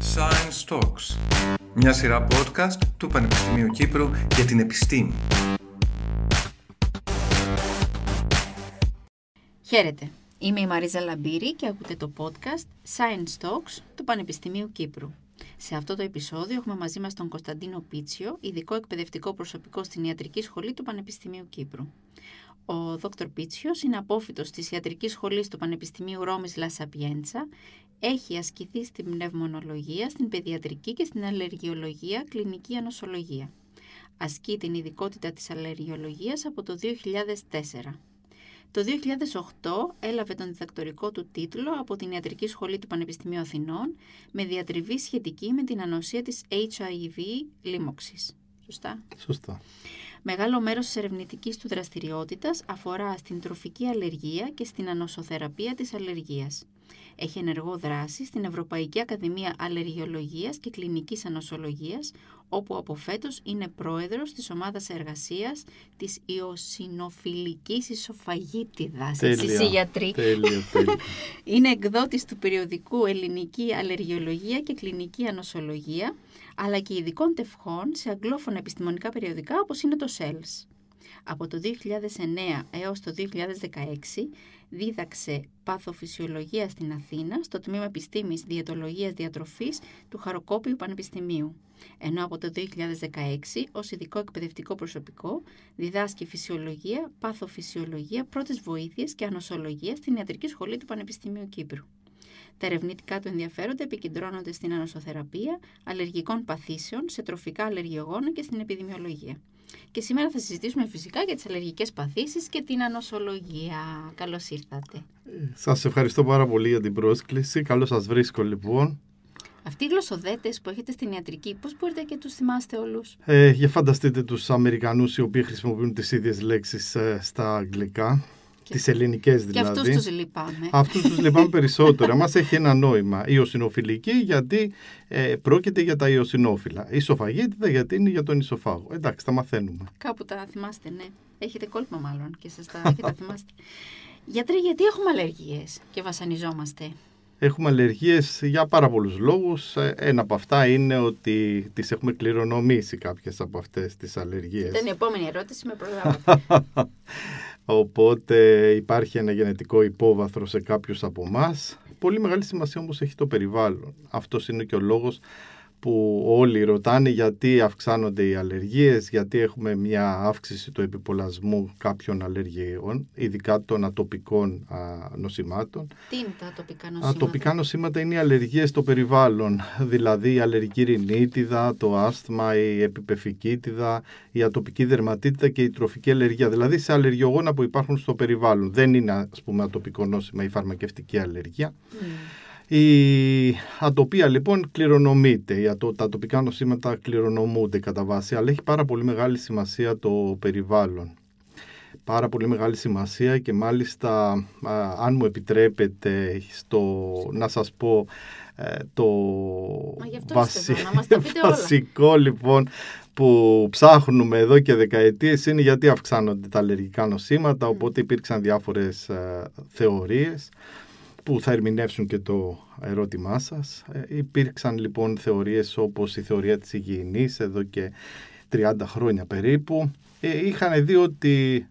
Science Talks, μια σειρά podcast του Πανεπιστημίου Κύπρου για την επιστήμη. Χαίρετε, είμαι η Μαρίζα Λαμπύρη και ακούτε το podcast Science Talks του Πανεπιστημίου Κύπρου. Σε αυτό το επεισόδιο έχουμε μαζί μας τον Κωνσταντίνο Πίτσιο, ειδικό εκπαιδευτικό προσωπικό στην Ιατρική Σχολή του Πανεπιστημίου Κύπρου. Ο Δ. Πίτσιος είναι απόφυτος της Ιατρικής Σχολής του Πανεπιστημίου Ρώμης Λασαπιέντσα. Έχει ασκηθεί στην πνευμονολογία, στην παιδιατρική και στην αλλεργιολογία, κλινική ανοσολογία. Ασκεί την ειδικότητα της αλλεργιολογίας από το 2004. Το 2008 έλαβε τον διδακτορικό του τίτλο από την Ιατρική Σχολή του Πανεπιστημίου Αθηνών με διατριβή σχετική με την ανοσία της HIV λίμωξης. Σωστά; Σωστά. Μεγάλο μέρος της ερευνητικής του δραστηριότητας αφορά στην τροφική αλλεργία και στην ανοσοθεραπεία της αλλεργίας. Έχει ενεργό δράση στην Ευρωπαϊκή Ακαδημία Αλλεργιολογίας και Κλινικής Ανοσολογίας, όπου από φέτος είναι πρόεδρος της ομάδας εργασίας της Ιωσινοφιλικής Ισοφαγίτιδας. Τέλεια, τέλεια, τέλεια. Είναι εκδότης του περιοδικού Ελληνική Αλλεργιολογία και Κλινική Ανοσολογία, αλλά και ειδικών τευχών σε αγγλόφωνα επιστημονικά περιοδικά όπως είναι το Cells. Από το 2009 έως το 2016 δίδαξε παθοφυσιολογία στην Αθήνα στο Τμήμα Επιστήμης Διαιτολογίας Διατροφής του Χαροκόπιου Πανεπιστημίου. Ενώ από το 2016 ως ειδικό εκπαιδευτικό προσωπικό διδάσκει φυσιολογία, παθοφυσιολογία, πρώτες βοήθειες και ανοσολογία στην Ιατρική Σχολή του Πανεπιστημίου Κύπρου. Τα ερευνητικά του ενδιαφέροντα επικεντρώνονται στην ανοσοθεραπεία, αλλεργικών παθήσεων, σε τροφικά αλλεργιογόνα και στην επιδημιολογία. Και σήμερα θα συζητήσουμε φυσικά για τις αλλεργικές παθήσεις και την ανοσολογία. Καλώς ήρθατε. Σας ευχαριστώ πάρα πολύ για την πρόσκληση. Καλώς σας βρίσκω λοιπόν. Αυτοί οι γλωσσοδέτες που έχετε στην ιατρική, πώς μπορείτε και τους θυμάστε όλους; Ε, για φανταστείτε τους Αμερικανούς οι οποίοι χρησιμοποιούν τις ίδιες λέξεις ε, στα αγγλικά. Τις ελληνικές δηλαδή. Και αυτούς τους λυπάμαι. Αυτούς τους λυπάμαι περισσότερο. Μας έχει ένα νόημα. Ιωσινοφιλική γιατί ε, πρόκειται για τα ιωσινόφιλα. Ισοφαγίτιδα γιατί είναι για τον ισοφάγο. Εντάξει, τα μαθαίνουμε. Κάπου τα θυμάστε, ναι. Έχετε κόλπα μάλλον και σας τα, τα θυμάστε. Γιατρέ, γιατί έχουμε αλλεργίες και βασανιζόμαστε; Έχουμε αλλεργίες για πάρα πολλούς λόγους. Ε, ένα από αυτά είναι ότι τις έχουμε κληρονομήσει κάποιες από αυτές τις αλλεργίες. Ήταν η επόμενη ερώτηση, με προλάβατε. Οπότε υπάρχει ένα γενετικό υπόβαθρο σε κάποιους από εμάς. Πολύ μεγάλη σημασία όμως έχει το περιβάλλον. Αυτός είναι και ο λόγος που όλοι ρωτάνε γιατί αυξάνονται οι αλλεργίες, γιατί έχουμε μια αύξηση του επιπολασμού κάποιων αλλεργίων, ειδικά των ατοπικών α, νοσημάτων. Τι είναι τα ατοπικά νοσήματα; Ατοπικά νοσήματα είναι οι αλλεργίες στο περιβάλλον, δηλαδή η αλλεργική ρινίτιδα, το άσθμα, η επιπεφικίτιδα, η ατοπική δερματίτιδα και η τροφική αλλεργία, δηλαδή σε αλλεργιογόνα που υπάρχουν στο περιβάλλον. Δεν είναι ας πούμε ατοπικό νόσημα η φαρμακευτική αλλεργία. Mm. Η ατοπία λοιπόν κληρονομείται, τα τοπικά νοσήματα κληρονομούνται κατά βάση, αλλά έχει πάρα πολύ μεγάλη σημασία το περιβάλλον. Πάρα πολύ μεγάλη σημασία και μάλιστα αν μου επιτρέπετε στο, να σας πω ε, το βασικό λοιπόν που ψάχνουμε εδώ και δεκαετίες είναι γιατί αυξάνονται τα αλλεργικά νοσήματα, οπότε υπήρξαν διάφορες ε, θεωρίες που θα ερμηνεύσουν και το ερώτημά σας. Ε, υπήρξαν λοιπόν θεωρίες όπως η θεωρία της υγιεινής εδώ και 30 χρόνια περίπου. Ε, είχαν δει ότι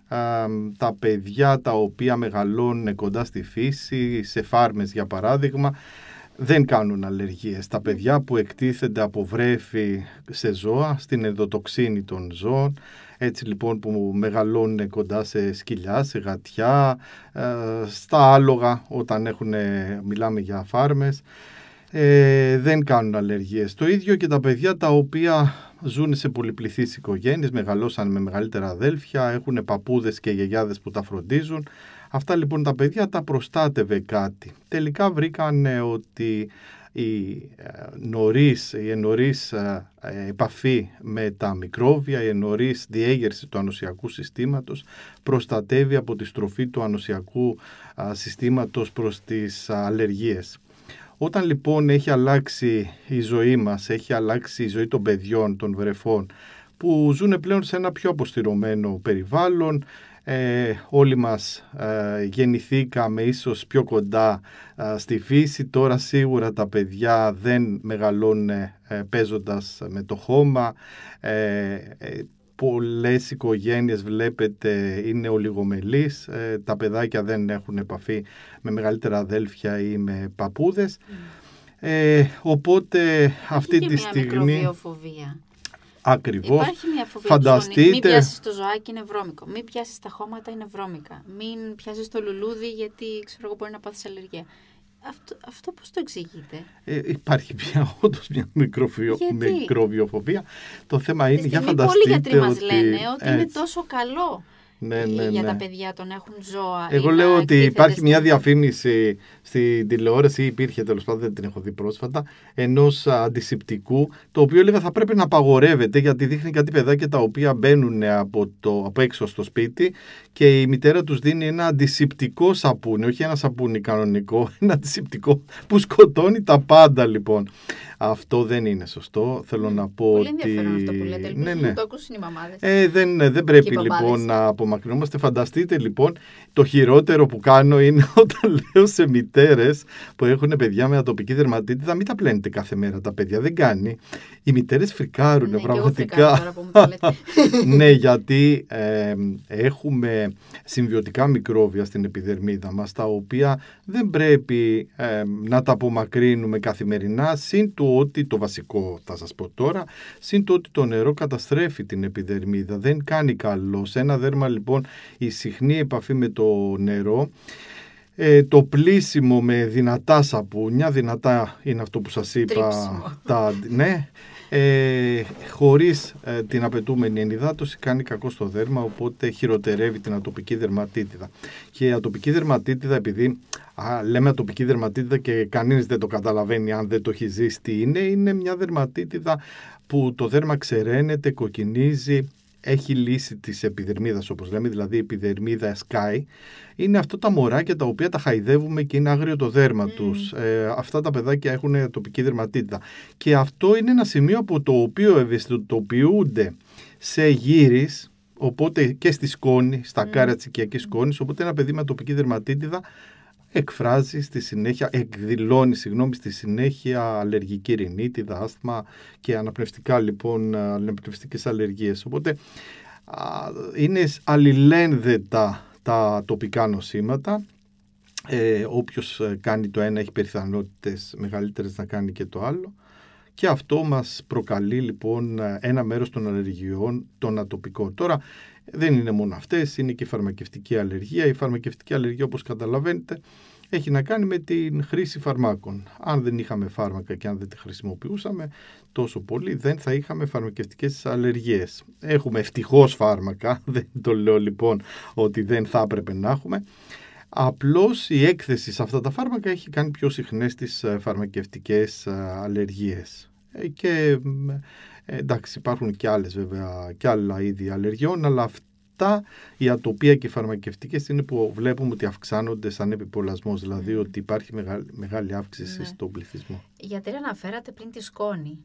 τα παιδιά τα οποία μεγαλώνουν κοντά στη φύση, σε φάρμες για παράδειγμα, δεν κάνουν αλλεργίες. Τα παιδιά που εκτίθενται από βρέφη σε ζώα, στην ενδοτοξίνη των ζώων, έτσι λοιπόν που μεγαλώνουν κοντά σε σκυλιά, σε γατιά, ε, στα άλογα όταν έχουν, μιλάμε για φάρμες, ε, δεν κάνουν αλλεργίες. Το ίδιο και τα παιδιά τα οποία ζουν σε πολυπληθείς οικογένειες, μεγαλώσαν με μεγαλύτερα αδέλφια, έχουν παππούδες και γιαγιάδες που τα φροντίζουν. Αυτά λοιπόν τα παιδιά τα προστάτευε κάτι. Τελικά βρήκαν ότι η ε, νωρίς, η νωρίς ε, επαφή με τα μικρόβια, η νωρίς διέγερση του ανοσιακού συστήματος προστατεύει από τη στροφή του ανοσιακού συστήματος προς τις αλλεργίες. Όταν λοιπόν έχει αλλάξει η ζωή μας, έχει αλλάξει η ζωή των παιδιών, των βρεφών, που ζουν πλέον σε ένα πιο αποστηρωμένο περιβάλλον, Ε, όλοι μας ε, γεννηθήκαμε ίσως πιο κοντά ε, στη φύση. Τώρα σίγουρα τα παιδιά δεν μεγαλώνουν ε, παίζοντας με το χώμα. Ε, πολλές οικογένειες βλέπετε είναι ολιγομελείς. τα παιδάκια δεν έχουν επαφή με μεγαλύτερα αδέλφια ή με παππούδες. Mm. οπότε αυτή τη στιγμή... Ακριβώς. Υπάρχει μια φοβία Φανταστείτε... Μην πιάσεις το ζωάκι είναι βρώμικο. Μην πιάσεις τα χώματα είναι βρώμικα. Μην πιάσεις το λουλούδι γιατί ξέρω εγώ μπορεί να πάθεις αλλεργία. Αυτό, αυτό πώς το εξηγείτε; Ε, υπάρχει μια, όντως μια μικροβιο, μικροβιοφοβία. Το θέμα είναι, για φανταστείτε Πολλοί γιατροί μας λένε ότι είναι τόσο καλό ναι, ναι, για ναι. τα παιδιά τον έχουν ζώα. Εγώ λέω ότι υπάρχει μια διαφήμιση στην τηλεόραση, υπήρχε τέλος πάντων, δεν την έχω δει πρόσφατα, ενός αντισηπτικού, το οποίο έλεγα θα πρέπει να απαγορεύεται γιατί δείχνει κάτι παιδάκια τα οποία μπαίνουν από, το, από έξω στο σπίτι και η μητέρα τους δίνει ένα αντισηπτικό σαπούνι, όχι ένα σαπούνι κανονικό, ένα αντισηπτικό που σκοτώνει τα πάντα λοιπόν. Αυτό δεν είναι σωστό. Θέλω να πω Πολύ ότι. ενδιαφέρον αυτό που λέτε. Ελπίζω ναι, ναι. το ακούσουν οι μαμάδες. Ε, δεν, δεν πρέπει λοιπόν να απομακρυνόμαστε. Φανταστείτε λοιπόν, το χειρότερο που κάνω είναι όταν λέω σε μητέρες που έχουν παιδιά με ατοπική δερματίτιδα, μην τα πλένετε κάθε μέρα τα παιδιά. Δεν κάνει. Οι μητέρες φρικάρουν ναι, πραγματικά. ναι, γιατί ε, έχουμε συμβιωτικά μικρόβια στην επιδερμίδα μας, τα οποία δεν πρέπει ε, να τα απομακρύνουμε καθημερινά, συν του ότι το βασικό θα σας πω τώρα, συν το ότι το νερό καταστρέφει την επιδερμίδα, δεν κάνει καλό. Σε ένα δέρμα λοιπόν η συχνή επαφή με το νερό ε, το πλήσιμο με δυνατά σαπούνια, δυνατά είναι αυτό που σας είπα, τα, ναι, ε, χωρίς ε, την απαιτούμενη ενυδάτωση κάνει κακό στο δέρμα οπότε χειροτερεύει την ατοπική δερματίτιδα. Και η ατοπική δερματίτιδα επειδή α, λέμε ατοπική δερματίτιδα και κανείς δεν το καταλαβαίνει αν δεν το έχει ζήσει τι είναι είναι μια δερματίτιδα που το δέρμα ξεραίνεται, κοκκινίζει έχει λύση τη επιδερμίδα, όπως λέμε, δηλαδή η επιδερμίδα σκάει, είναι αυτά τα μωράκια τα οποία τα χαϊδεύουμε και είναι άγριο το δέρμα mm. τους. Ε, αυτά τα παιδάκια έχουν τοπική δερματίτιδα. Και αυτό είναι ένα σημείο από το οποίο ευαισθητοποιούνται σε γύρις, οπότε και στη σκόνη, στα mm. κάρια της οικιακής σκόνης. Οπότε ένα παιδί με τοπική δερματίτιδα εκφράζει στη συνέχεια, εκδηλώνει συγγνώμη, στη συνέχεια αλλεργική ρινίτιδα, άσθμα και αναπνευστικά λοιπόν, αναπνευστικές αλλεργίες. Οπότε είναι αλληλένδετα τα τοπικά νοσήματα. Ε, όποιος ε, κάνει το ένα έχει πιθανότητες μεγαλύτερες να κάνει και το άλλο. Και αυτό μας προκαλεί λοιπόν ένα μέρος των αλλεργιών των ατοπικών. Τώρα δεν είναι μόνο αυτές, είναι και η φαρμακευτική αλλεργία. Η φαρμακευτική αλλεργία όπως καταλαβαίνετε έχει να κάνει με την χρήση φαρμάκων. Αν δεν είχαμε φάρμακα και αν δεν τα χρησιμοποιούσαμε τόσο πολύ δεν θα είχαμε φαρμακευτικές αλλεργίες. Έχουμε ευτυχώς φάρμακα, δεν το λέω λοιπόν ότι δεν θα έπρεπε να έχουμε. Απλώς η έκθεση σε αυτά τα φάρμακα έχει κάνει πιο συχνές τις ε, φαρμακευτικές ε, αλλεργίες. Ε, και εντάξει υπάρχουν και άλλες βέβαια και άλλα είδη αλλεργιών αλλά αυτά η ατοπία και οι φαρμακευτικές είναι που βλέπουμε ότι αυξάνονται σαν επιπολασμός δηλαδή ότι υπάρχει μεγάλη, μεγάλη αύξηση ναι. στον πληθυσμό. Γιατί αναφέρατε πριν τη σκόνη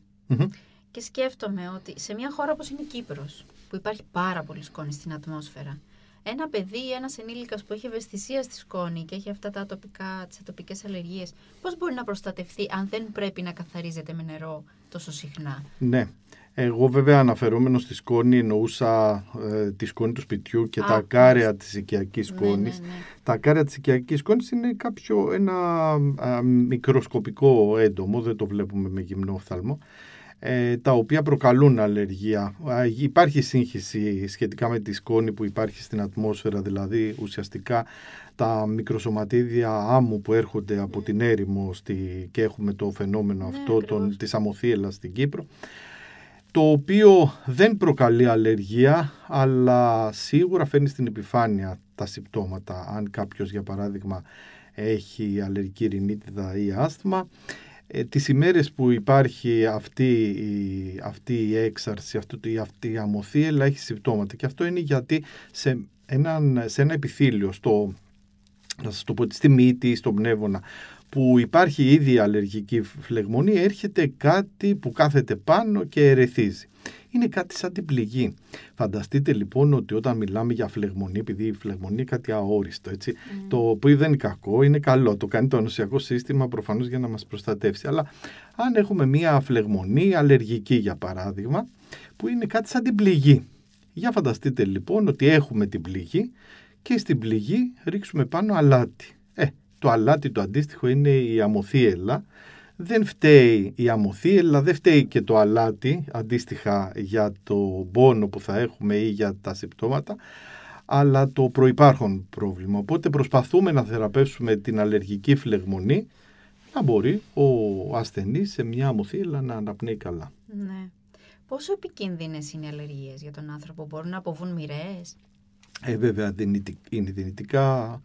και σκέφτομαι ότι σε μια χώρα όπως είναι η Κύπρος που υπάρχει πάρα πολύ σκόνη στην ατμόσφαιρα ένα παιδί ή ένας ενήλικας που έχει ευαισθησία στη σκόνη και έχει αυτά τα ατοπικά, τις ατοπικές αλλεργίες, πώς μπορεί να προστατευτεί αν δεν πρέπει να καθαρίζεται με νερό τόσο συχνά. Ναι. Εγώ βέβαια αναφερόμενο στη σκόνη εννοούσα ε, τη σκόνη του σπιτιού και τα κάρια της οικιακής ναι, σκόνης. Ναι, ναι. Τα κάρια της οικιακής σκόνης είναι κάποιο ένα μικροσκοπικό έντομο, δεν το βλέπουμε με γυμνό οφθαλμό. Ε, τα οποία προκαλούν αλλεργία. Υπάρχει σύγχυση σχετικά με τη σκόνη που υπάρχει στην ατμόσφαιρα, δηλαδή ουσιαστικά τα μικροσωματίδια άμμου που έρχονται από την έρημο στη, και έχουμε το φαινόμενο ναι, αυτό των, της αμοθίελας στην Κύπρο το οποίο δεν προκαλεί αλλεργία αλλά σίγουρα φέρνει στην επιφάνεια τα συμπτώματα αν κάποιος για παράδειγμα έχει αλλεργική ρινίτιδα ή άσθμα ε, τις ημέρες που υπάρχει αυτή η, αυτή η έξαρση, αυτή, αυτή η αμοθίελα έχει συμπτώματα και αυτό είναι γιατί σε, έναν, σε ένα επιθύλιο, στο, να σας το πω, στη μύτη, στον πνεύμονα, που υπάρχει ήδη αλλεργική φλεγμονή, έρχεται κάτι που κάθεται πάνω και ερεθίζει. Είναι κάτι σαν την πληγή. Φανταστείτε λοιπόν ότι όταν μιλάμε για φλεγμονή, επειδή η φλεγμονή είναι κάτι αόριστο, έτσι, το οποίο δεν είναι κακό, είναι καλό. Το κάνει το ανοσιακό σύστημα προφανώς για να μας προστατεύσει. Αλλά αν έχουμε μία φλεγμονή αλλεργική για παράδειγμα, που είναι κάτι σαν την πληγή. Για φανταστείτε λοιπόν ότι έχουμε την πληγή και στην πληγή ρίξουμε πάνω αλάτι. Ε, το αλάτι το αντίστοιχο είναι η αμοθίελα. Δεν φταίει η αμοθίελα, δεν φταίει και το αλάτι αντίστοιχα για το πόνο που θα έχουμε ή για τα συμπτώματα, αλλά το προϋπάρχον πρόβλημα. Οπότε προσπαθούμε να θεραπεύσουμε την αλλεργική φλεγμονή να μπορεί ο ασθενής σε μια αμοθίελα να αναπνέει καλά. Ναι. Πόσο επικίνδυνες είναι οι αλλεργίες για τον άνθρωπο, μπορούν να αποβούν μοιραίες; Ε, βέβαια είναι δυνητικά ε,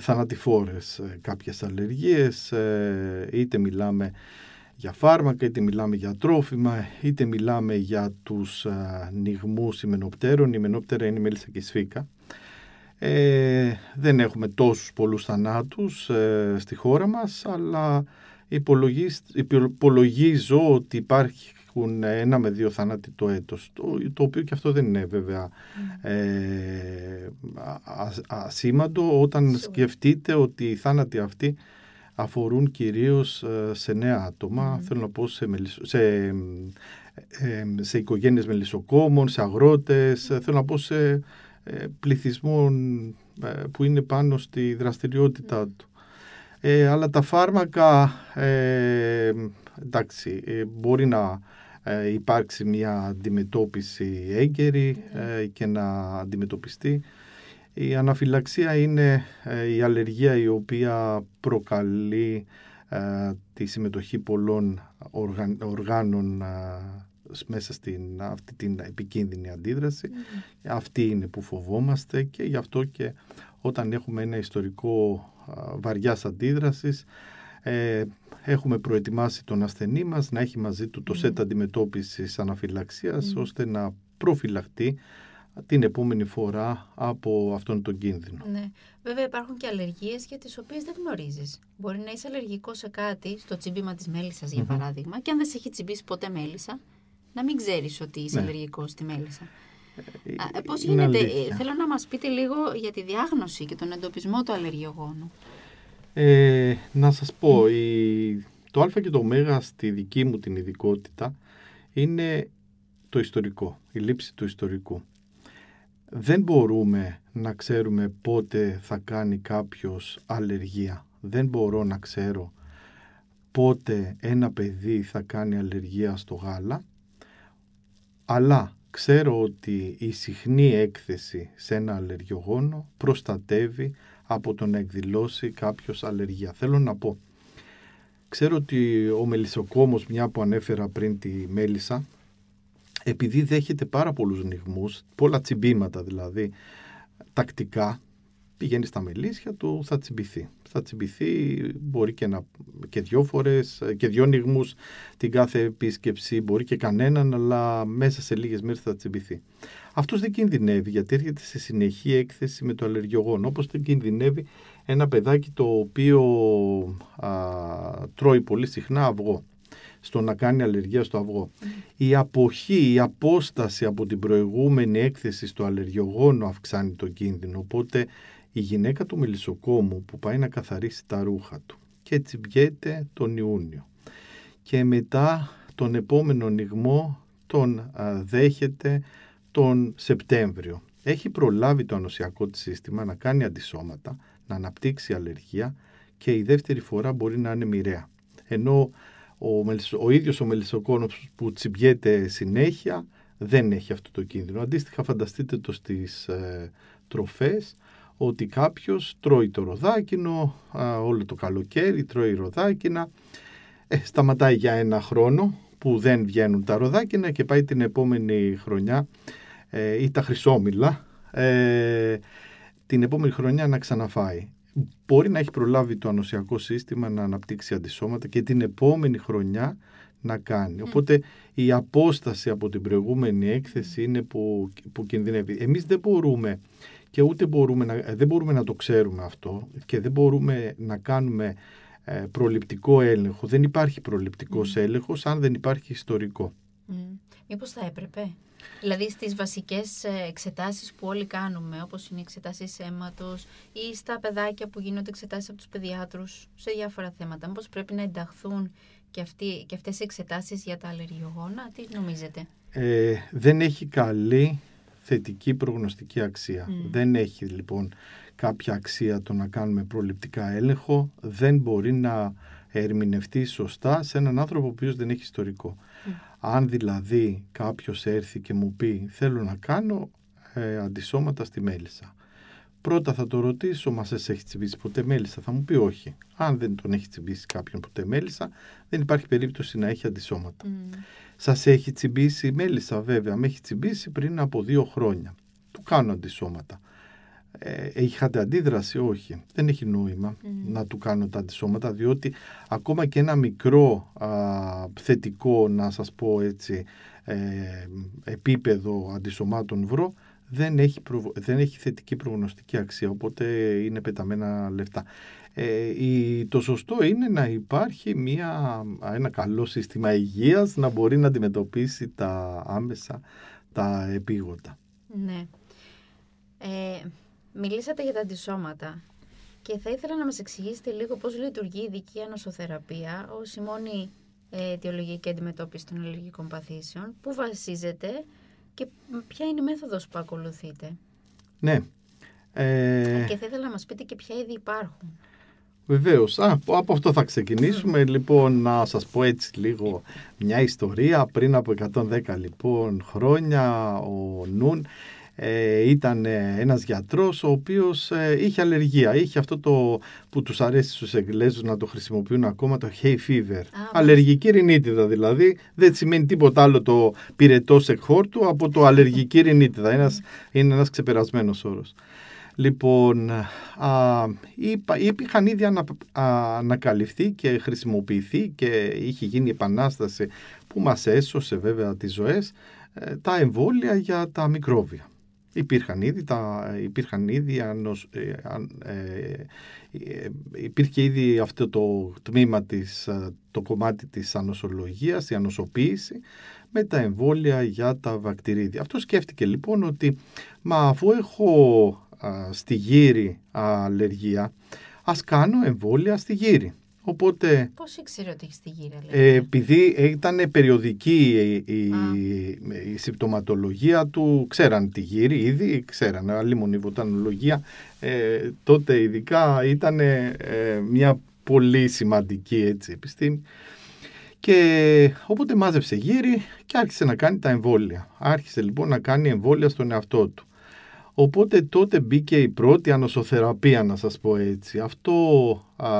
θανατηφόρες ε, κάποιες αλλεργίες, ε, είτε μιλάμε για φάρμακα, είτε μιλάμε για τρόφιμα, είτε μιλάμε για τους νιγμούς ημενοπτέρων. Η ημενόπτερα είναι η μέλισσα και η σφίκα. Ε, δεν έχουμε τόσους πολλούς θανάτους στη χώρα μας, αλλά υπολογίζω ότι υπάρχει έχουν ένα με δύο θάνατοι το έτος, το, το οποίο και αυτό δεν είναι βέβαια mm. ε, ασήμαντο. Όταν σκεφτείτε ότι οι θάνατοι αυτοί αφορούν κυρίως ε, σε νέα άτομα, θέλω να πω σε, σε, ε, σε οικογένειες μελισσοκόμων, σε αγρότες, θέλω να πω σε ε, που είναι πάνω στη δραστηριότητά του. αλλά τα φάρμακα, εντάξει, μπορεί να ε, υπάρξει μια αντιμετώπιση έγκαιρη ε, και να αντιμετωπιστεί. Η αναφυλαξία είναι ε, η αλλεργία η οποία προκαλεί τη συμμετοχή πολλών οργάνων μέσα στην αυτή την επικίνδυνη αντίδραση. Αυτή είναι που φοβόμαστε και γι' αυτό και όταν έχουμε ένα ιστορικό βαριάς αντίδρασης έχουμε προετοιμάσει τον ασθενή μας να έχει μαζί του το σετ αντιμετώπισης αναφυλαξίας ώστε να προφυλαχτεί την επόμενη φορά από αυτόν τον κίνδυνο. Ναι. Βέβαια υπάρχουν και αλλεργίες για τις οποίες δεν γνωρίζεις. Μπορεί να είσαι αλλεργικός σε κάτι, στο τσιμπήμα της μέλισσας για παράδειγμα, και αν δεν σε έχει τσιμπήσει ποτέ μέλισσα, να μην ξέρεις ότι είσαι ναι. αλλεργικός στη μέλισσα. Ε, πώς γίνεται, ε, θέλω να μας πείτε λίγο για τη διάγνωση και τον εντοπισμό του αλλεργιογόνου. Ε, να σας πω, η, το α και το ω στη δική μου την ειδικότητα είναι το ιστορικό, η λήψη του ιστορικού. Δεν μπορούμε να ξέρουμε πότε θα κάνει κάποιος αλλεργία. Δεν μπορώ να ξέρω πότε ένα παιδί θα κάνει αλλεργία στο γάλα, αλλά ξέρω ότι η συχνή έκθεση σε ένα αλλεργιογόνο προστατεύει από το να εκδηλώσει κάποιος αλλεργία. Θέλω να πω, ξέρω ότι ο μελισσοκόμος, μια που ανέφερα πριν τη μέλισσα, επειδή δέχεται πάρα πολλούς νυγμούς, πολλά τσιμπήματα δηλαδή, τακτικά, πηγαίνει στα μελίσια του, θα τσιμπηθεί. Θα τσιμπηθεί, μπορεί και, να, και δυο φορές, και δυο νυγμούς την κάθε επίσκεψη, μπορεί και κανέναν, αλλά μέσα σε λίγες μέρες θα τσιμπηθεί. Αυτός δεν κινδυνεύει γιατί έρχεται σε συνεχή έκθεση με το αλλεργιογόνο, όπως δεν κινδυνεύει ένα παιδάκι το οποίο α, τρώει πολύ συχνά αυγό στο να κάνει αλλεργία στο αυγό. Η αποχή, η απόσταση από την προηγούμενη έκθεση στο αλλεργιογόνο αυξάνει το κίνδυνο. Οπότε η γυναίκα του μελισσοκόμου που πάει να καθαρίσει τα ρούχα του και τσιμπιέται τον Ιούνιο και μετά τον επόμενο νυγμό τον δέχεται τον Σεπτέμβριο. Έχει προλάβει το ανοσιακό της σύστημα να κάνει αντισώματα, να αναπτύξει αλλεργία και η δεύτερη φορά μπορεί να είναι μοιραία. Ενώ ο, ο ίδιος ο μελισσοκόνος που τσιμπιέται συνέχεια δεν έχει αυτό το κίνδυνο. Αντίστοιχα φανταστείτε το στις ε, τροφές ότι κάποιος τρώει το ροδάκινο όλο το καλοκαίρι, τρώει ροδάκινα, ε, σταματάει για ένα χρόνο που δεν βγαίνουν τα ροδάκινα και πάει την επόμενη χρονιά ε, ή τα χρυσόμυλα ε, την επόμενη χρονιά να ξαναφάει. Μπορεί να έχει προλάβει το ανοσιακό σύστημα να αναπτύξει αντισώματα και την επόμενη χρονιά να κάνει. Οπότε η απόσταση από την προηγούμενη έκθεση είναι που, που κινδυνεύει. Εμείς δεν μπορούμε και ούτε μπορούμε να, δεν μπορούμε να το ξέρουμε αυτό και δεν μπορούμε να κάνουμε ε, προληπτικό έλεγχο. Δεν υπάρχει προληπτικός έλεγχος αν δεν υπάρχει ιστορικό. Μήπως θα έπρεπε; Δηλαδή στις βασικές ε, εξετάσεις που όλοι κάνουμε, όπως είναι οι εξετάσεις αίματος ή στα παιδάκια που γίνονται εξετάσεις από τους παιδιάτρους σε διάφορα θέματα. Μήπως πρέπει να ενταχθούν και, αυτοί, και αυτές οι εξετάσεις για τα αλλεργιογόνα. Τι νομίζετε; Ε, δεν έχει καλή θετική προγνωστική αξία. Δεν έχει λοιπόν κάποια αξία το να κάνουμε προληπτικά έλεγχο. Δεν μπορεί να ερμηνευτεί σωστά σε έναν άνθρωπο ο οποίος δεν έχει ιστορικό. Αν δηλαδή κάποιος έρθει και μου πει θέλω να κάνω ε, αντισώματα στη μέλισσα. Πρώτα θα το ρωτήσω, μα σε έχει τσιμπήσει ποτέ μέλισσα; Θα μου πει όχι. Αν δεν τον έχει τσιμπήσει κάποιον ποτέ μέλισσα, δεν υπάρχει περίπτωση να έχει αντισώματα. Mm. Σας έχει τσιμπήσει η μέλισσα, βέβαια. Με έχει τσιμπήσει πριν από δύο χρόνια. Του κάνω αντισώματα. Ε, είχατε αντίδραση, όχι. Δεν έχει νόημα να του κάνω τα αντισώματα, διότι ακόμα και ένα μικρό θετικό, να σας πω έτσι, ε, επίπεδο αντισωμάτων βρω, δεν έχει, δεν έχει θετική προγνωστική αξία, οπότε είναι πεταμένα λεφτά. Ε, η, το σωστό είναι να υπάρχει μια, ένα καλό σύστημα υγείας να μπορεί να αντιμετωπίσει τα άμεσα, τα επίγοντα. Ναι. Ε, μιλήσατε για τα αντισώματα και θα ήθελα να μας εξηγήσετε λίγο πώς λειτουργεί η ειδική ανοσοθεραπεία ως η μόνη ε, αιτιολογική αντιμετώπιση των αλλεργικών παθήσεων, που βασίζεται και ποια είναι η μέθοδος που ακολουθείτε. Ναι. Ε... Και θα ήθελα να μας πείτε και ποια είδη υπάρχουν. Βεβαίως. Από αυτό θα ξεκινήσουμε. Λοιπόν, να σας πω έτσι λίγο μια ιστορία. Πριν από 110 λοιπόν χρόνια ο Νουν ε, ήταν ένας γιατρός ο οποίος ε, είχε αλλεργία. Είχε αυτό το που τους αρέσει στους Εγγλέζους να το χρησιμοποιούν ακόμα το hay fever. αλλεργική ρινίτιδα δηλαδή. Δεν σημαίνει τίποτα άλλο το πυρετός εκχόρτου από το αλλεργική ρινίτιδα. Ένας, είναι ένας ξεπερασμένος όρος. Λοιπόν, α, είχαν ήδη ανα, ανακαλυφθεί και χρησιμοποιηθεί και είχε γίνει επανάσταση που μας έσωσε βέβαια τις ζωές ε, τα εμβόλια για τα μικρόβια. Υπήρχαν ήδη, τα, υπήρχαν ήδη ανος, ε, ε, υπήρχε ήδη αυτό το τμήμα της, το κομμάτι της ανοσολογίας, η ανοσοποίηση με τα εμβόλια για τα βακτηρίδια. Αυτό σκέφτηκε λοιπόν ότι μα αφού έχω στη γύρι αλλεργία, ας κάνω εμβόλια στη γύρι. Οπότε, Πώς ήξερε ότι έχεις στη γύρι αλλεργία. επειδή ήταν περιοδική η, η, συμπτωματολογία του, ξέραν τη γύρι ήδη, ξέραν, άλλη η βοτανολογία, ε, τότε ειδικά ήταν ε, μια πολύ σημαντική έτσι, επιστήμη. Και οπότε μάζεψε γύρι και άρχισε να κάνει τα εμβόλια. Άρχισε λοιπόν να κάνει εμβόλια στον εαυτό του. Οπότε τότε μπήκε η πρώτη ανοσοθεραπεία να σας πω έτσι. Αυτό α,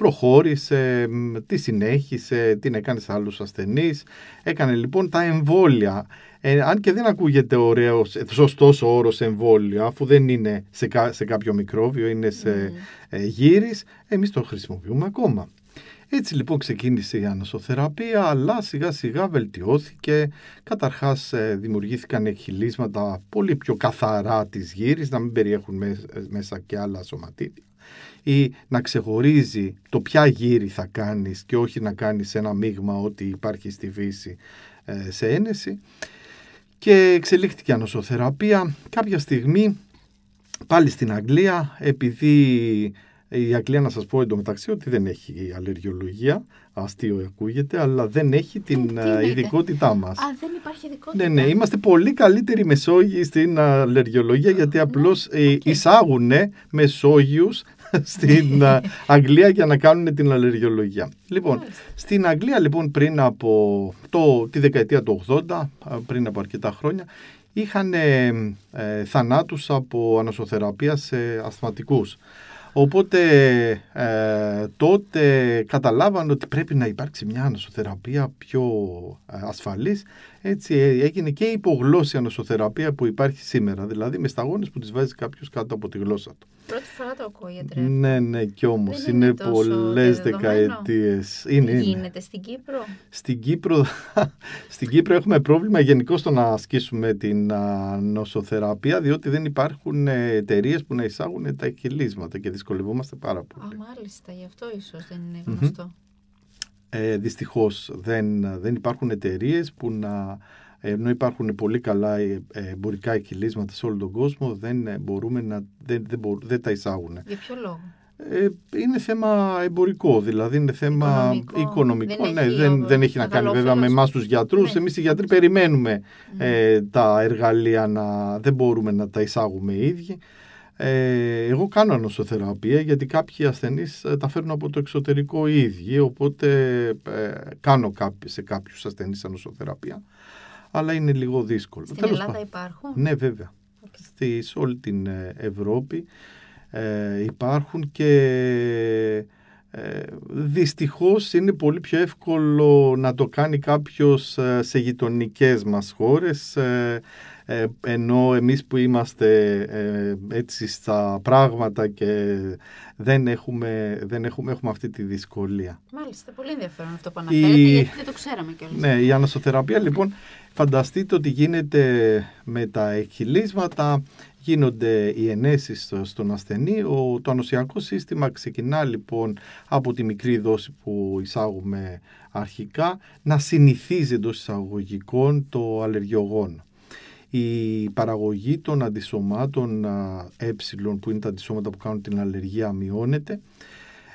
προχώρησε, τη συνέχισε, την έκανε σε άλλους ασθενείς. Έκανε λοιπόν τα εμβόλια. Ε, αν και δεν ακούγεται ωραίος, σωστός ο όρος εμβόλιο, αφού δεν είναι σε, σε κάποιο μικρόβιο, είναι σε mm. ε, γύρις, εμείς το χρησιμοποιούμε ακόμα. Έτσι λοιπόν ξεκίνησε η ανοσοθεραπεία, αλλά σιγά σιγά βελτιώθηκε. Καταρχάς ε, δημιουργήθηκαν εκχυλίσματα πολύ πιο καθαρά της γύρης, να μην περιέχουν μέσα και άλλα σωματίδια ή να ξεχωρίζει το ποια γύρι θα κάνεις και όχι να κάνεις ένα μείγμα ότι υπάρχει στη φύση ε, σε ένεση. Και εξελίχθηκε η ανοσοθεραπεία. Κάποια στιγμή πάλι στην Αγγλία επειδή η Αγγλία, να σας πω εντωμεταξύ, ότι δεν έχει αλλεργιολογία. Αστείο ακούγεται, αλλά δεν έχει την ε, ειδικότητά μας. Α, δεν υπάρχει ειδικότητα. Ναι, ναι. Είμαστε πολύ καλύτεροι μεσόγειοι στην αλλεργιολογία, γιατί απλώς ναι, εισάγουν μεσόγειους στην ε, Αγγλία για να κάνουν την αλλεργιολογία. Λοιπόν, στην Αγγλία λοιπόν πριν από το, τη δεκαετία του 80, ε, πριν από αρκετά χρόνια, είχαν ε, θανάτους από ανοσοθεραπεία σε ασθματικούς. Οπότε ε, τότε καταλάβαν ότι πρέπει να υπάρξει μια ανοσοθεραπεία πιο ε, ασφαλής. Έτσι ε, έγινε και η υπογλώσσια ανοσοθεραπεία που υπάρχει σήμερα, δηλαδή με σταγόνες που τις βάζεις κάποιος κάτω από τη γλώσσα του. Πρώτη φορά το ακούω γιατρέ. Ναι, ναι, κι όμως είναι, είναι πολλές δεκαετίες. Είναι, γίνεται στην Κύπρο; Στην Κύπρο, στην Κύπρο έχουμε πρόβλημα γενικώ στο να ασκήσουμε την νοσοθεραπεία, διότι δεν υπάρχουν εταιρείες που να εισάγουν τα εκκυλίσματα και δυσκολευόμαστε πάρα πολύ. Α, μάλιστα, γι' αυτό ίσως δεν είναι γνωστο ε, δυστυχώς δεν, δεν υπάρχουν εταιρείες που να ενώ υπάρχουν πολύ καλά ε, εμπορικά εκκυλίσματα σε όλο τον κόσμο δεν μπορούμε να δεν, δεν, δεν τα εισάγουν. Για ποιο λόγο; Ε, είναι θέμα εμπορικό, δηλαδή είναι θέμα οικονομικό. Δεν ναι, έχει, δεν, δεν έχει να κάνει βέβαια με εμάς τους γιατρούς. Ναι. Εμείς οι γιατροί περιμένουμε ναι. ε, τα εργαλεία να δεν μπορούμε να τα εισάγουμε οι ίδιοι. Ε, εγώ κάνω ανοσοθεραπεία γιατί κάποιοι ασθενείς ε, τα φέρνουν από το εξωτερικό οι ίδιοι, οπότε ε, κάνω σε κάποιους ασθενείς ανοσοθεραπεία, αλλά είναι λίγο δύσκολο. Στην Ελλάδα υπάρχουν; Ναι, βέβαια. Okay. σε όλη την Ευρώπη ε, υπάρχουν και ε, δυστυχώς είναι πολύ πιο εύκολο να το κάνει κάποιος ε, σε γειτονικές μας χώρες ε, ε, ενώ εμείς που είμαστε έτσι στα πράγματα και δεν έχουμε, δεν έχουμε, έχουμε αυτή τη δυσκολία. Μάλιστα, πολύ ενδιαφέρον αυτό που αναφέρετε η... γιατί δεν το ξέραμε κιόλας. Ναι, η ανασοθεραπεία λοιπόν φανταστείτε ότι γίνεται με τα εκχυλίσματα γίνονται οι ενέσεις στον ασθενή. Ο, το ανοσιακό σύστημα ξεκινά λοιπόν από τη μικρή δόση που εισάγουμε αρχικά να συνηθίζει εντός εισαγωγικών το αλλεργιογόνο. Η παραγωγή των αντισωμάτων ε που είναι τα αντισώματα που κάνουν την αλλεργία μειώνεται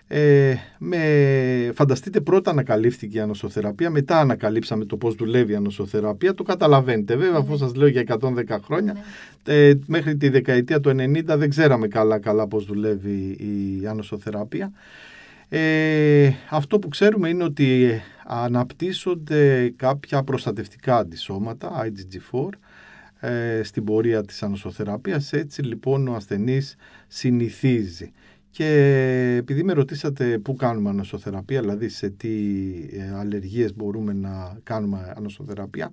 ε, με, φανταστείτε πρώτα ανακαλύφθηκε η ανοσοθεραπεία, μετά ανακαλύψαμε το πώς δουλεύει η ανοσοθεραπεία. Το καταλαβαίνετε βέβαια, αφού ναι. σας λέω για 110 χρόνια. Ναι. Ε, μέχρι τη δεκαετία του 90 δεν ξέραμε καλά καλά πώς δουλεύει η ανοσοθεραπεία. Ε, αυτό που ξέρουμε είναι ότι αναπτύσσονται κάποια προστατευτικά αντισώματα, IgG4, ε, στην πορεία της ανοσοθεραπείας. Έτσι λοιπόν ο ασθενής συνηθίζει. Και επειδή με ρωτήσατε πού κάνουμε ανοσοθεραπεία, δηλαδή σε τι ε, αλλεργίες μπορούμε να κάνουμε ανοσοθεραπεία,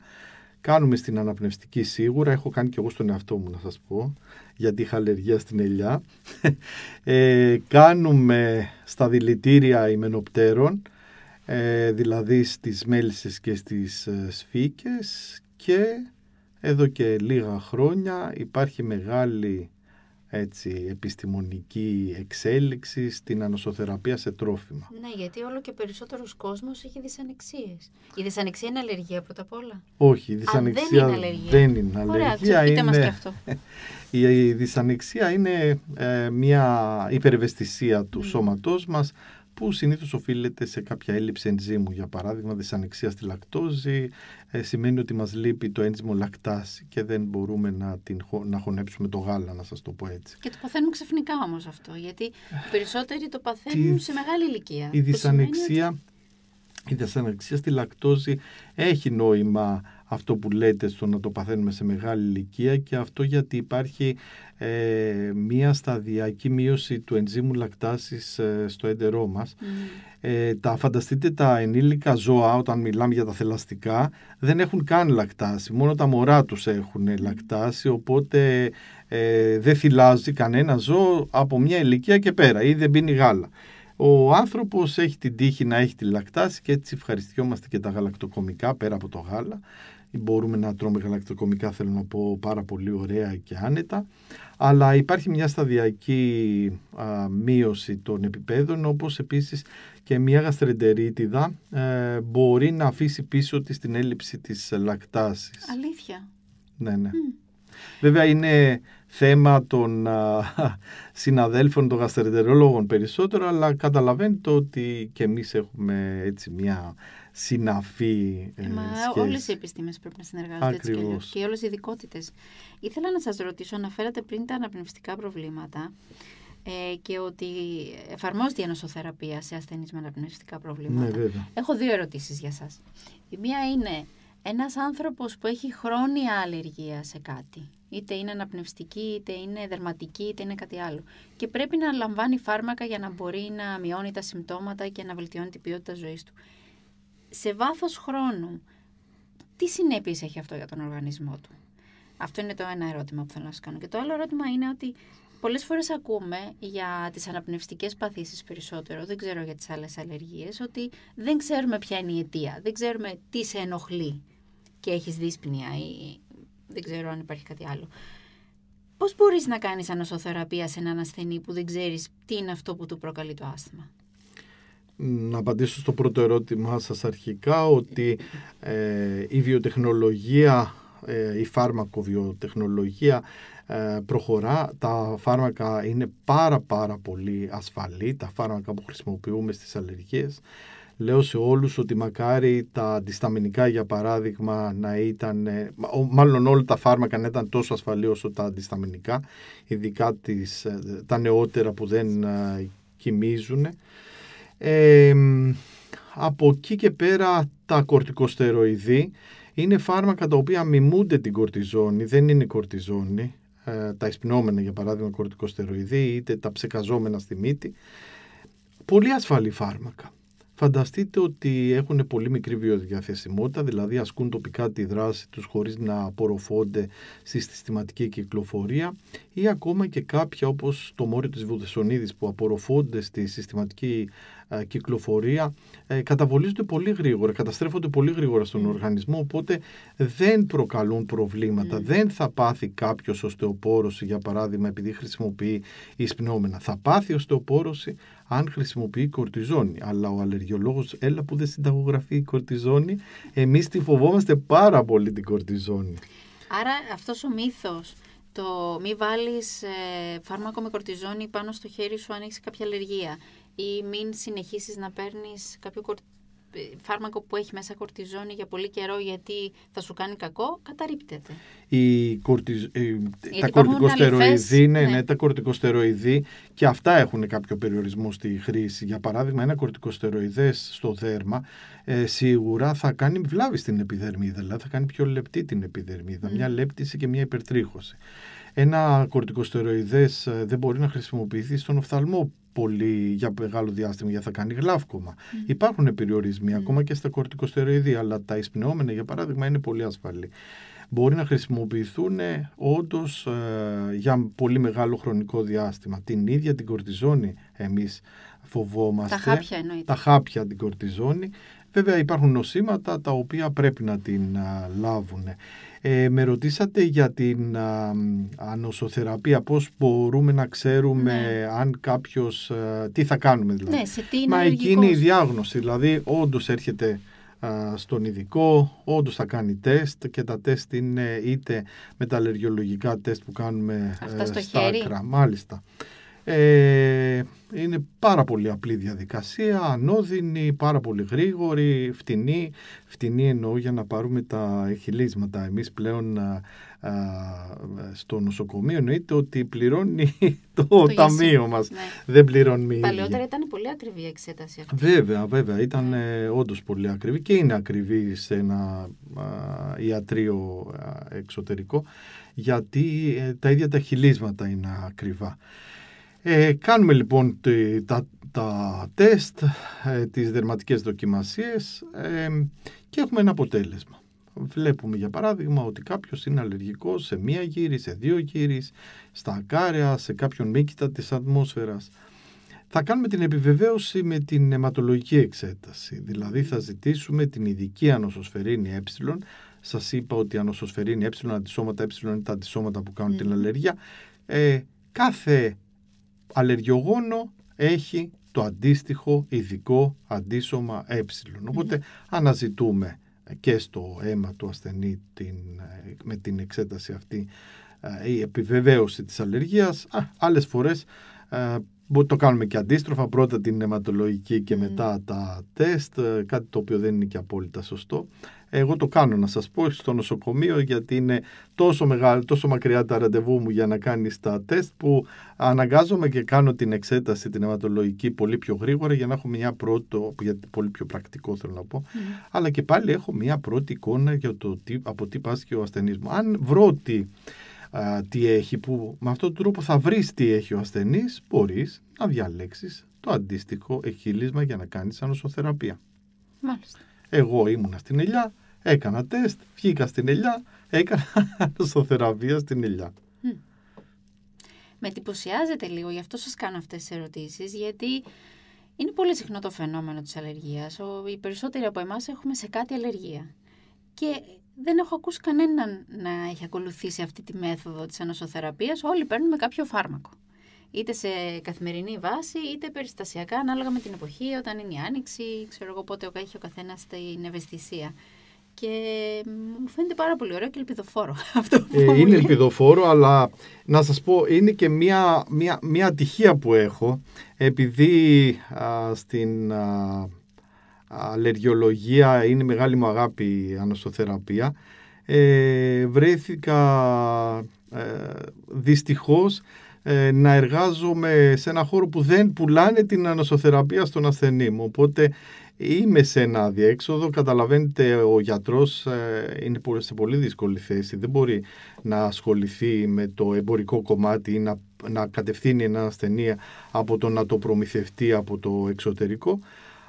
κάνουμε στην αναπνευστική σίγουρα, έχω κάνει και εγώ στον εαυτό μου να σας πω, γιατί είχα αλλεργία στην ελιά. Ε, κάνουμε στα δηλητήρια ημενοπτέρων, ε, δηλαδή στις μέλισσες και στις ε, σφίκες και εδώ και λίγα χρόνια υπάρχει μεγάλη έτσι, επιστημονική εξέλιξη στην ανοσοθεραπεία σε τρόφιμα. Ναι, γιατί όλο και περισσότερος κόσμος έχει δυσανεξίες. Η δυσανεξία είναι αλλεργία πρώτα απ' όλα. Όχι, η δυσανεξία δεν είναι αλλεργία. Δεν είναι αλλεργία. Ωραία, είναι... μας και αυτό. η δυσανεξία είναι ε, μια υπερευαισθησία του mm. σώματός μας που συνήθως οφείλεται σε κάποια έλλειψη ενζήμου. Για παράδειγμα, δυσανεξία στη λακτόζη ε, σημαίνει ότι μας λείπει το ένζυμο λακτάση και δεν μπορούμε να, την, να χωνέψουμε το γάλα, να σας το πω έτσι. Και το παθαίνουν ξαφνικά όμως αυτό, γιατί οι περισσότεροι το παθαίνουν σε μεγάλη ηλικία. Η δυσανεξία, η δυσανεξία στη λακτόζη έχει νόημα αυτό που λέτε στο να το παθαίνουμε σε μεγάλη ηλικία και αυτό γιατί υπάρχει ε, μία σταδιακή μείωση του ενζήμου λακτάσης ε, στο έντερό μας. Mm. Ε, τα, φανταστείτε τα ενήλικα ζώα όταν μιλάμε για τα θελαστικά δεν έχουν καν λακτάση, μόνο τα μωρά τους έχουν λακτάση οπότε ε, δεν θυλάζει κανένα ζώο από μια ηλικία και πέρα ή δεν πίνει γάλα. Ο άνθρωπος έχει την τύχη να έχει τη λακτάση και έτσι ευχαριστιόμαστε και τα γαλακτοκομικά πέρα από το γάλα μπορούμε να τρώμε γαλακτοκομικά θέλω να πω πάρα πολύ ωραία και άνετα αλλά υπάρχει μια σταδιακή α, μείωση των επιπέδων όπως επίσης και μια γαστρεντερίτιδα ε, μπορεί να αφήσει πίσω της την έλλειψη της λακτάσης. Αλήθεια. Ναι, ναι. Βέβαια είναι θέμα των α, συναδέλφων των γαστρεντερολόγων περισσότερο αλλά καταλαβαίνετε ότι και εμείς έχουμε έτσι μια συναφή ε, Μα σχέση. όλες οι επιστήμες πρέπει να συνεργάζονται έτσι και, και όλες οι ειδικότητες. Ήθελα να σας ρωτήσω, αναφέρατε πριν τα αναπνευστικά προβλήματα ε, και ότι εφαρμόζεται η ανοσοθεραπεία σε ασθενείς με αναπνευστικά προβλήματα. Ναι, Έχω δύο ερωτήσεις για σας. Η μία είναι ένας άνθρωπος που έχει χρόνια αλλεργία σε κάτι, είτε είναι αναπνευστική, είτε είναι δερματική, είτε είναι κάτι άλλο και πρέπει να λαμβάνει φάρμακα για να μπορεί να μειώνει τα συμπτώματα και να βελτιώνει την ποιότητα ζωής του σε βάθος χρόνου, τι συνέπειες έχει αυτό για τον οργανισμό του; Αυτό είναι το ένα ερώτημα που θέλω να σας κάνω. Και το άλλο ερώτημα είναι ότι πολλές φορές ακούμε για τις αναπνευστικές παθήσεις περισσότερο, δεν ξέρω για τις άλλες αλλεργίες, ότι δεν ξέρουμε ποια είναι η αιτία, δεν ξέρουμε τι σε ενοχλεί και έχεις δύσπνοια ή δεν ξέρω αν υπάρχει κάτι άλλο. Πώς μπορείς να κάνεις ανοσοθεραπεία σε έναν ασθενή που δεν ξέρεις τι είναι αυτό που του προκαλεί το άσθημα; Να απαντήσω στο πρώτο ερώτημά σας αρχικά ότι ε, η βιοτεχνολογία, ε, η φάρμακο-βιοτεχνολογία ε, προχωρά. Τα φάρμακα είναι πάρα πάρα πολύ ασφαλή, τα φάρμακα που χρησιμοποιούμε στις αλλεργίες. Λέω σε όλους ότι μακάρι τα αντισταμινικά για παράδειγμα να ήταν, μάλλον όλα τα φάρμακα να ήταν τόσο ασφαλή όσο τα αντισταμινικά, ειδικά τις, τα νεότερα που δεν κοιμίζουν. Ε, από εκεί και πέρα τα κορτικοστεροειδή είναι φάρμακα τα οποία μιμούνται την κορτιζόνη, δεν είναι κορτιζόνη, ε, τα εισπνόμενα για παράδειγμα κορτικοστεροειδή είτε τα ψεκαζόμενα στη μύτη. Πολύ ασφαλή φάρμακα. Φανταστείτε ότι έχουν πολύ μικρή βιοδιαθεσιμότητα, δηλαδή ασκούν τοπικά τη δράση τους χωρίς να απορροφώνται στη συστηματική κυκλοφορία ή ακόμα και κάποια όπως το μόριο της βουδεσονίδης που απορροφώνται στη συστηματική ε, κυκλοφορία ε, καταβολίζονται πολύ γρήγορα, καταστρέφονται πολύ γρήγορα στον οργανισμό, οπότε δεν προκαλούν προβλήματα. Δεν θα πάθει κάποιος οστεοπόρωση, για παράδειγμα, επειδή χρησιμοποιεί εισπνόμενα. Θα πάθει οστεοπόρωση αν χρησιμοποιεί κορτιζόνη. Αλλά ο αλλεργιολόγος, έλα που δεν συνταγογραφεί η κορτιζόνη, εμείς τη φοβόμαστε πάρα πολύ την κορτιζόνη. Άρα αυτός ο μύθος το μη βάλεις ε, φάρμακο με κορτιζόνη πάνω στο χέρι σου αν έχεις κάποια αλλεργία ή μην συνεχίσεις να παίρνεις κάποιο φάρμακο που έχει μέσα κορτιζόνη για πολύ καιρό γιατί θα σου κάνει κακό, καταρρύπτεται. Η κορτιζ... τα κορτικοστεροειδή, ναι, ναι. ναι, τα κορτικοστεροειδή και αυτά έχουν κάποιο περιορισμό στη χρήση. Για παράδειγμα, ένα κορτικοστεροειδές στο δέρμα ε, σίγουρα θα κάνει βλάβη στην επιδερμίδα, δηλαδή θα κάνει πιο λεπτή την επιδερμίδα, μια λέπτιση και μια υπερτρίχωση. Ένα κορτικοστεροειδές ε, δεν μπορεί να χρησιμοποιηθεί στον οφθαλμό πολύ για μεγάλο διάστημα γιατί θα κάνει γλάφκομα. Υπάρχουν περιορισμοί ακόμα και στα κορτικοστεροειδή, αλλά τα εισπνεώμενα για παράδειγμα είναι πολύ ασφαλή. Μπορεί να χρησιμοποιηθούν ε, όντως ε, για πολύ μεγάλο χρονικό διάστημα. Την ίδια την κορτιζόνη εμείς φοβόμαστε. Τα χάπια εννοείται. Τα χάπια την κορτιζόνη. Βέβαια υπάρχουν νοσήματα τα οποία πρέπει να την λάβουν. Ε, με ρωτήσατε για την α, ανοσοθεραπεία, πώς μπορούμε να ξέρουμε ναι. αν κάποιος, τι θα κάνουμε δηλαδή; Ναι, σε τι είναι Μα εκεί είναι η διάγνωση, δηλαδή όντως έρχεται στον ειδικό, όντως θα κάνει τεστ και τα τεστ είναι είτε με τα αλλεργιολογικά τεστ που κάνουμε Αυτά στο στα χέρι. άκρα, μάλιστα. Ε, είναι πάρα πολύ απλή διαδικασία, ανώδυνη, πάρα πολύ γρήγορη, φτηνή. Φτηνή εννοώ για να πάρουμε τα εχιλίσματα. Εμείς πλέον α, στο νοσοκομείο εννοείται ότι πληρώνει το, το ταμείο μας. Ναι. Δεν πληρώνει Παλαιότερα ήταν πολύ ακριβή η εξέταση αυτή. Βέβαια, βέβαια. Ήταν ναι. όντως πολύ ακριβή και είναι ακριβή σε ένα α, ιατρείο εξωτερικό γιατί ε, τα ίδια τα χιλίσματα είναι ακριβά. Ε, κάνουμε λοιπόν τα, τα τεστ, ε, τις δερματικές δοκιμασίες ε, και έχουμε ένα αποτέλεσμα. Βλέπουμε για παράδειγμα ότι κάποιος είναι αλλεργικός σε μία γύρι, σε δύο γύρις, στα ακάρια, σε κάποιον μήκητα της ατμόσφαιρας. Θα κάνουμε την επιβεβαίωση με την αιματολογική εξέταση, δηλαδή θα ζητήσουμε την ειδική ανοσοσφαιρίνη ε. Σας είπα ότι ανοσοσφαιρίνη ε, αντισώματα ε είναι τα αντισώματα που κάνουν την αλλεργία. Ε, κάθε αλλεργιογόνο έχει το αντίστοιχο ειδικό αντίσωμα ε. οποτε αναζητούμε και στο αίμα του ασθενή την, με την εξέταση αυτή ε, η επιβεβαίωση της αλλεργίας. Α, άλλες φορές ε, το κάνουμε και αντίστροφα, πρώτα την αιματολογική και μετά τα τεστ, ε, κάτι το οποίο δεν είναι και απόλυτα σωστό. Εγώ το κάνω να σας πω στο νοσοκομείο γιατί είναι τόσο, μεγάλο, τόσο μακριά τα ραντεβού μου για να κάνεις τα τεστ που αναγκάζομαι και κάνω την εξέταση την αιματολογική πολύ πιο γρήγορα για να έχω μια πρώτη, γιατί πολύ πιο πρακτικό θέλω να πω, αλλά και πάλι έχω μια πρώτη εικόνα για το τι, από τι πάσχει ο ασθενής μου. Αν βρω ότι τι έχει, που με αυτόν τον τρόπο θα βρεις τι έχει ο ασθενής, μπορείς να διαλέξεις το αντίστοιχο εχείλισμα για να κάνεις ανοσοθεραπεία. Μάλιστα. Εγώ ήμουνα στην ελιά, έκανα τεστ, βγήκα στην ελιά, έκανα ανοσοθεραπεία στην ελιά. Με εντυπωσιάζεται λίγο, γι' αυτό σας κάνω αυτές τις ερωτήσεις, γιατί είναι πολύ συχνό το φαινόμενο της αλλεργίας. Οι περισσότεροι από εμάς έχουμε σε κάτι αλλεργία. Και δεν έχω ακούσει κανέναν να έχει ακολουθήσει αυτή τη μέθοδο της ανοσοθεραπείας. Όλοι παίρνουν με κάποιο φάρμακο. είτε σε καθημερινή βάση, είτε περιστασιακά, ανάλογα με την εποχή, όταν είναι η άνοιξη, ξέρω εγώ πότε έχει ο καθένας την ευαισθησία. Και μου φαίνεται πάρα πολύ ωραίο και ελπιδοφόρο αυτό που Ε, μου είναι λέει. ελπιδοφόρο, αλλά να σας πω, είναι και μια, μια, μια ατυχία που έχω, επειδή α, στην α, αλλεργιολογία είναι η μεγάλη μου αγάπη η ανοσοθεραπεία, ε, βρέθηκα ε, δυστυχώς ε, να εργάζομαι σε ένα χώρο που δεν πουλάνε την ανοσοθεραπεία στον ασθενή μου. Οπότε είμαι σε ένα διέξοδο, καταλαβαίνετε ο γιατρός ε, είναι πο- σε πολύ δύσκολη θέση, δεν μπορεί να ασχοληθεί με το εμπορικό κομμάτι ή να, να κατευθύνει ένα ασθενή από το να το προμηθευτεί από το εξωτερικό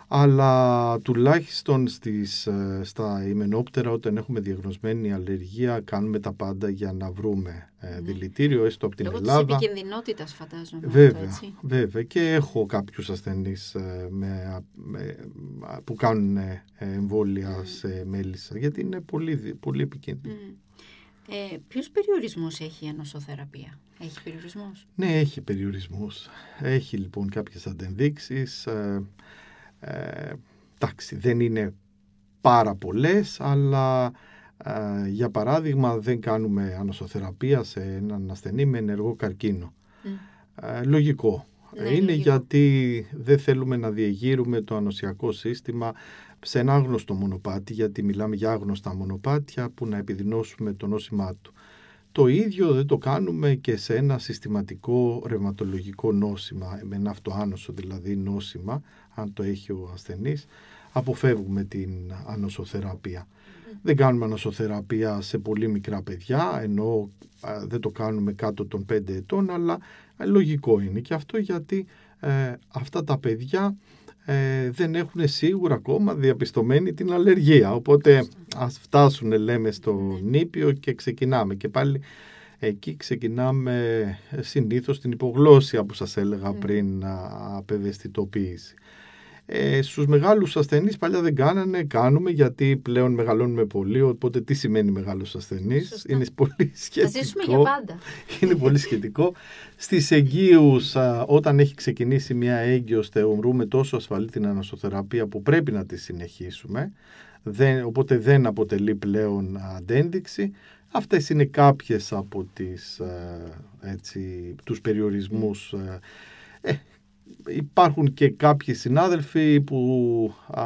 αλλά τουλάχιστον στις, ε, στα ημενόπτερα όταν έχουμε διαγνωσμένη αλλεργία κάνουμε τα πάντα για να βρούμε ε, δηλητήριο έστω από την Λόγω της Ελλάδα. επικινδυνότητας φαντάζομαι. αυτό, Βέβαια, έτσι. βέβαια. Και έχω κάποιους ασθενείς ε, με, με- α, που κάνουν ε, εμβόλια σε μέλισσα, γιατί είναι πολύ, δι- πολύ επικίνδυνο. Μμ. Ε, ποιους περιορισμούς έχει η ανοσοθεραπεία. Έχει περιορισμούς. Ναι, έχει περιορισμούς. Έχει λοιπόν κάποιες αντενδείξεις. Ε, ε, εντάξει, δεν είναι πάρα πολλές, αλλά ε, για παράδειγμα δεν κάνουμε ανοσοθεραπεία σε έναν ασθενή με ενεργό καρκίνο. Μμ. Ε, λογικό. Ναι, είναι λογικό. γιατί δεν θέλουμε να διεγείρουμε το ανοσιακό σύστημα σε ένα άγνωστο μονοπάτι, γιατί μιλάμε για άγνωστα μονοπάτια που να επιδεινώσουμε το νόσημά του. Το ίδιο δεν το κάνουμε και σε ένα συστηματικό ρευματολογικό νόσημα, με ένα αυτοάνωσο δηλαδή νόσημα, αν το έχει ο ασθενής, αποφεύγουμε την ανοσοθεραπεία. Δεν κάνουμε ανοσοθεραπεία σε πολύ μικρά παιδιά, ενώ α, δεν το κάνουμε κάτω των 5 ετών, αλλά α, λογικό είναι και αυτό γιατί ε, αυτά τα παιδιά ε, δεν έχουν σίγουρα ακόμα διαπιστωμένη την αλλεργία. Οπότε ας φτάσουν λέμε στο νήπιο και ξεκινάμε. Και πάλι εκεί ξεκινάμε ε, συνήθως την υπογλώσσια που σας έλεγα πριν, α, απευαισθητοποίηση. Ε, στους μεγάλους ασθενείς παλιά δεν κάνανε, κάνουμε γιατί πλέον μεγαλώνουμε πολύ, οπότε τι σημαίνει μεγάλος ασθενής, Σωστά. είναι πολύ Θα σχετικό. ζήσουμε για πάντα. Είναι πολύ σχετικό. Στις εγγύους, α, όταν έχει ξεκινήσει μια έγκυος, θεωρούμε τόσο ασφαλή την ανοσοθεραπεία που πρέπει να τη συνεχίσουμε. Δεν, οπότε δεν αποτελεί πλέον αντένδειξη. Αυτές είναι κάποιες από τις, α, έτσι, τους περιορισμούς. α. Ε, υπάρχουν και κάποιοι συνάδελφοι που α,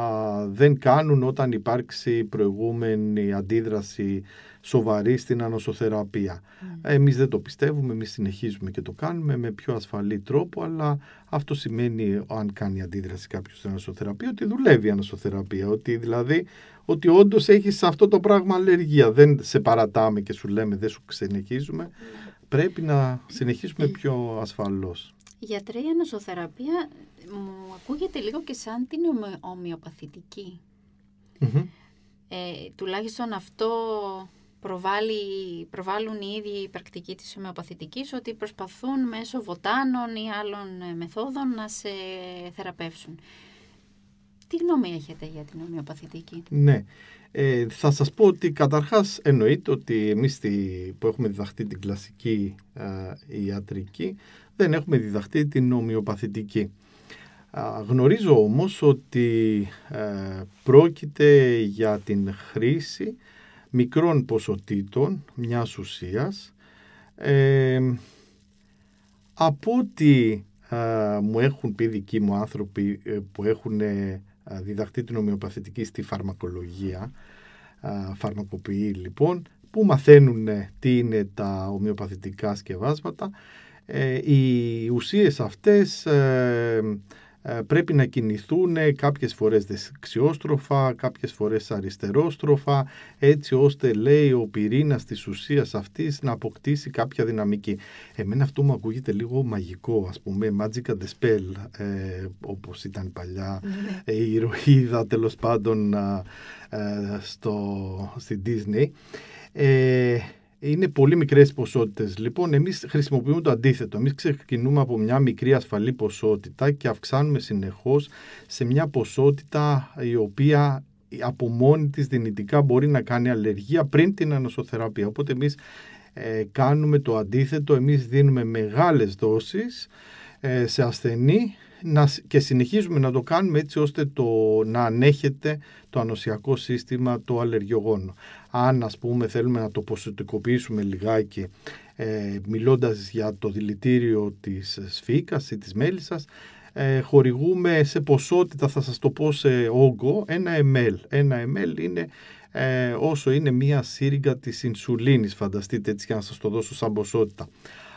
δεν κάνουν όταν υπάρξει προηγούμενη αντίδραση σοβαρή στην ανοσοθεραπεία. Εμείς δεν το πιστεύουμε, εμείς συνεχίζουμε και το κάνουμε με πιο ασφαλή τρόπο, αλλά αυτό σημαίνει, αν κάνει αντίδραση κάποιος στην ανοσοθεραπεία, ότι δουλεύει η ανοσοθεραπεία. Ότι δηλαδή, ότι όντως έχεις αυτό το πράγμα αλλεργία. Δεν σε παρατάμε και σου λέμε δεν σου συνεχίζουμε. Πρέπει να συνεχίσουμε πιο ασφαλώς. Γιατρέ, η ανοσοθεραπεία μου ακούγεται λίγο και σαν την ομοι- ομοιοπαθητική. Μμμ. Ε, τουλάχιστον αυτό προβάλλει, προβάλλουν οι ίδιοι οι πρακτικοί της ομοιοπαθητικής ότι προσπαθούν μέσω βοτάνων ή άλλων ε, μεθόδων να σε θεραπεύσουν. Τι γνώμη έχετε για την ομοιοπαθητική; Ναι. Ε, θα σας πω ότι καταρχάς εννοείται ότι εμείς στη- που έχουμε διδαχτεί την κλασική ε, ιατρική δεν έχουμε διδαχτεί την ομοιοπαθητική. Α, γνωρίζω όμως ότι ε, πρόκειται για την χρήση μικρών ποσοτήτων μιας ουσίας ε, από ό,τι ε, μου έχουν πει δικοί μου άνθρωποι ε, που έχουν ε, διδαχτεί την ομοιοπαθητική στη φαρμακολογία, α, φαρμακοποιοί λοιπόν, που μαθαίνουν ε, τι είναι τα ομοιοπαθητικά σκευάσματα. Ε, οι ουσίες αυτές ε, ε, πρέπει να κινηθούν κάποιες φορές δεξιόστροφα, κάποιες φορές αριστερόστροφα, έτσι ώστε λέει ο πυρήνας της ουσίας αυτής να αποκτήσει κάποια δυναμική. Εμένα αυτό μου ακούγεται λίγο μαγικό, ας πούμε, magic and the spell, ε, όπως ήταν παλιά ε, η ηρωίδα τέλος πάντων α, ε, στο, στη Disney. Ε, είναι πολύ μικρές ποσότητες. Λοιπόν, εμείς χρησιμοποιούμε το αντίθετο. Εμείς ξεκινούμε από μια μικρή ασφαλή ποσότητα και αυξάνουμε συνεχώς σε μια ποσότητα η οποία από μόνη της δυνητικά μπορεί να κάνει αλλεργία πριν την ανοσοθεραπεία. Οπότε εμείς ε, κάνουμε το αντίθετο, εμείς δίνουμε μεγάλες δόσεις ε, σε ασθενή να, και συνεχίζουμε να το κάνουμε έτσι ώστε το, να ανέχεται το ανοσιακό σύστημα το αλλεργιογόνο. Αν ας πούμε θέλουμε να το ποσοτικοποιήσουμε λιγάκι ε, μιλώντας για το δηλητήριο της σφίκας ή της μέλισσας ε, χορηγούμε σε ποσότητα, θα σας το πω σε όγκο, ένα ml. Ένα ml είναι ε, όσο είναι μία σύριγγα της ινσουλίνης, φανταστείτε έτσι για να σας το δώσω σαν ποσότητα.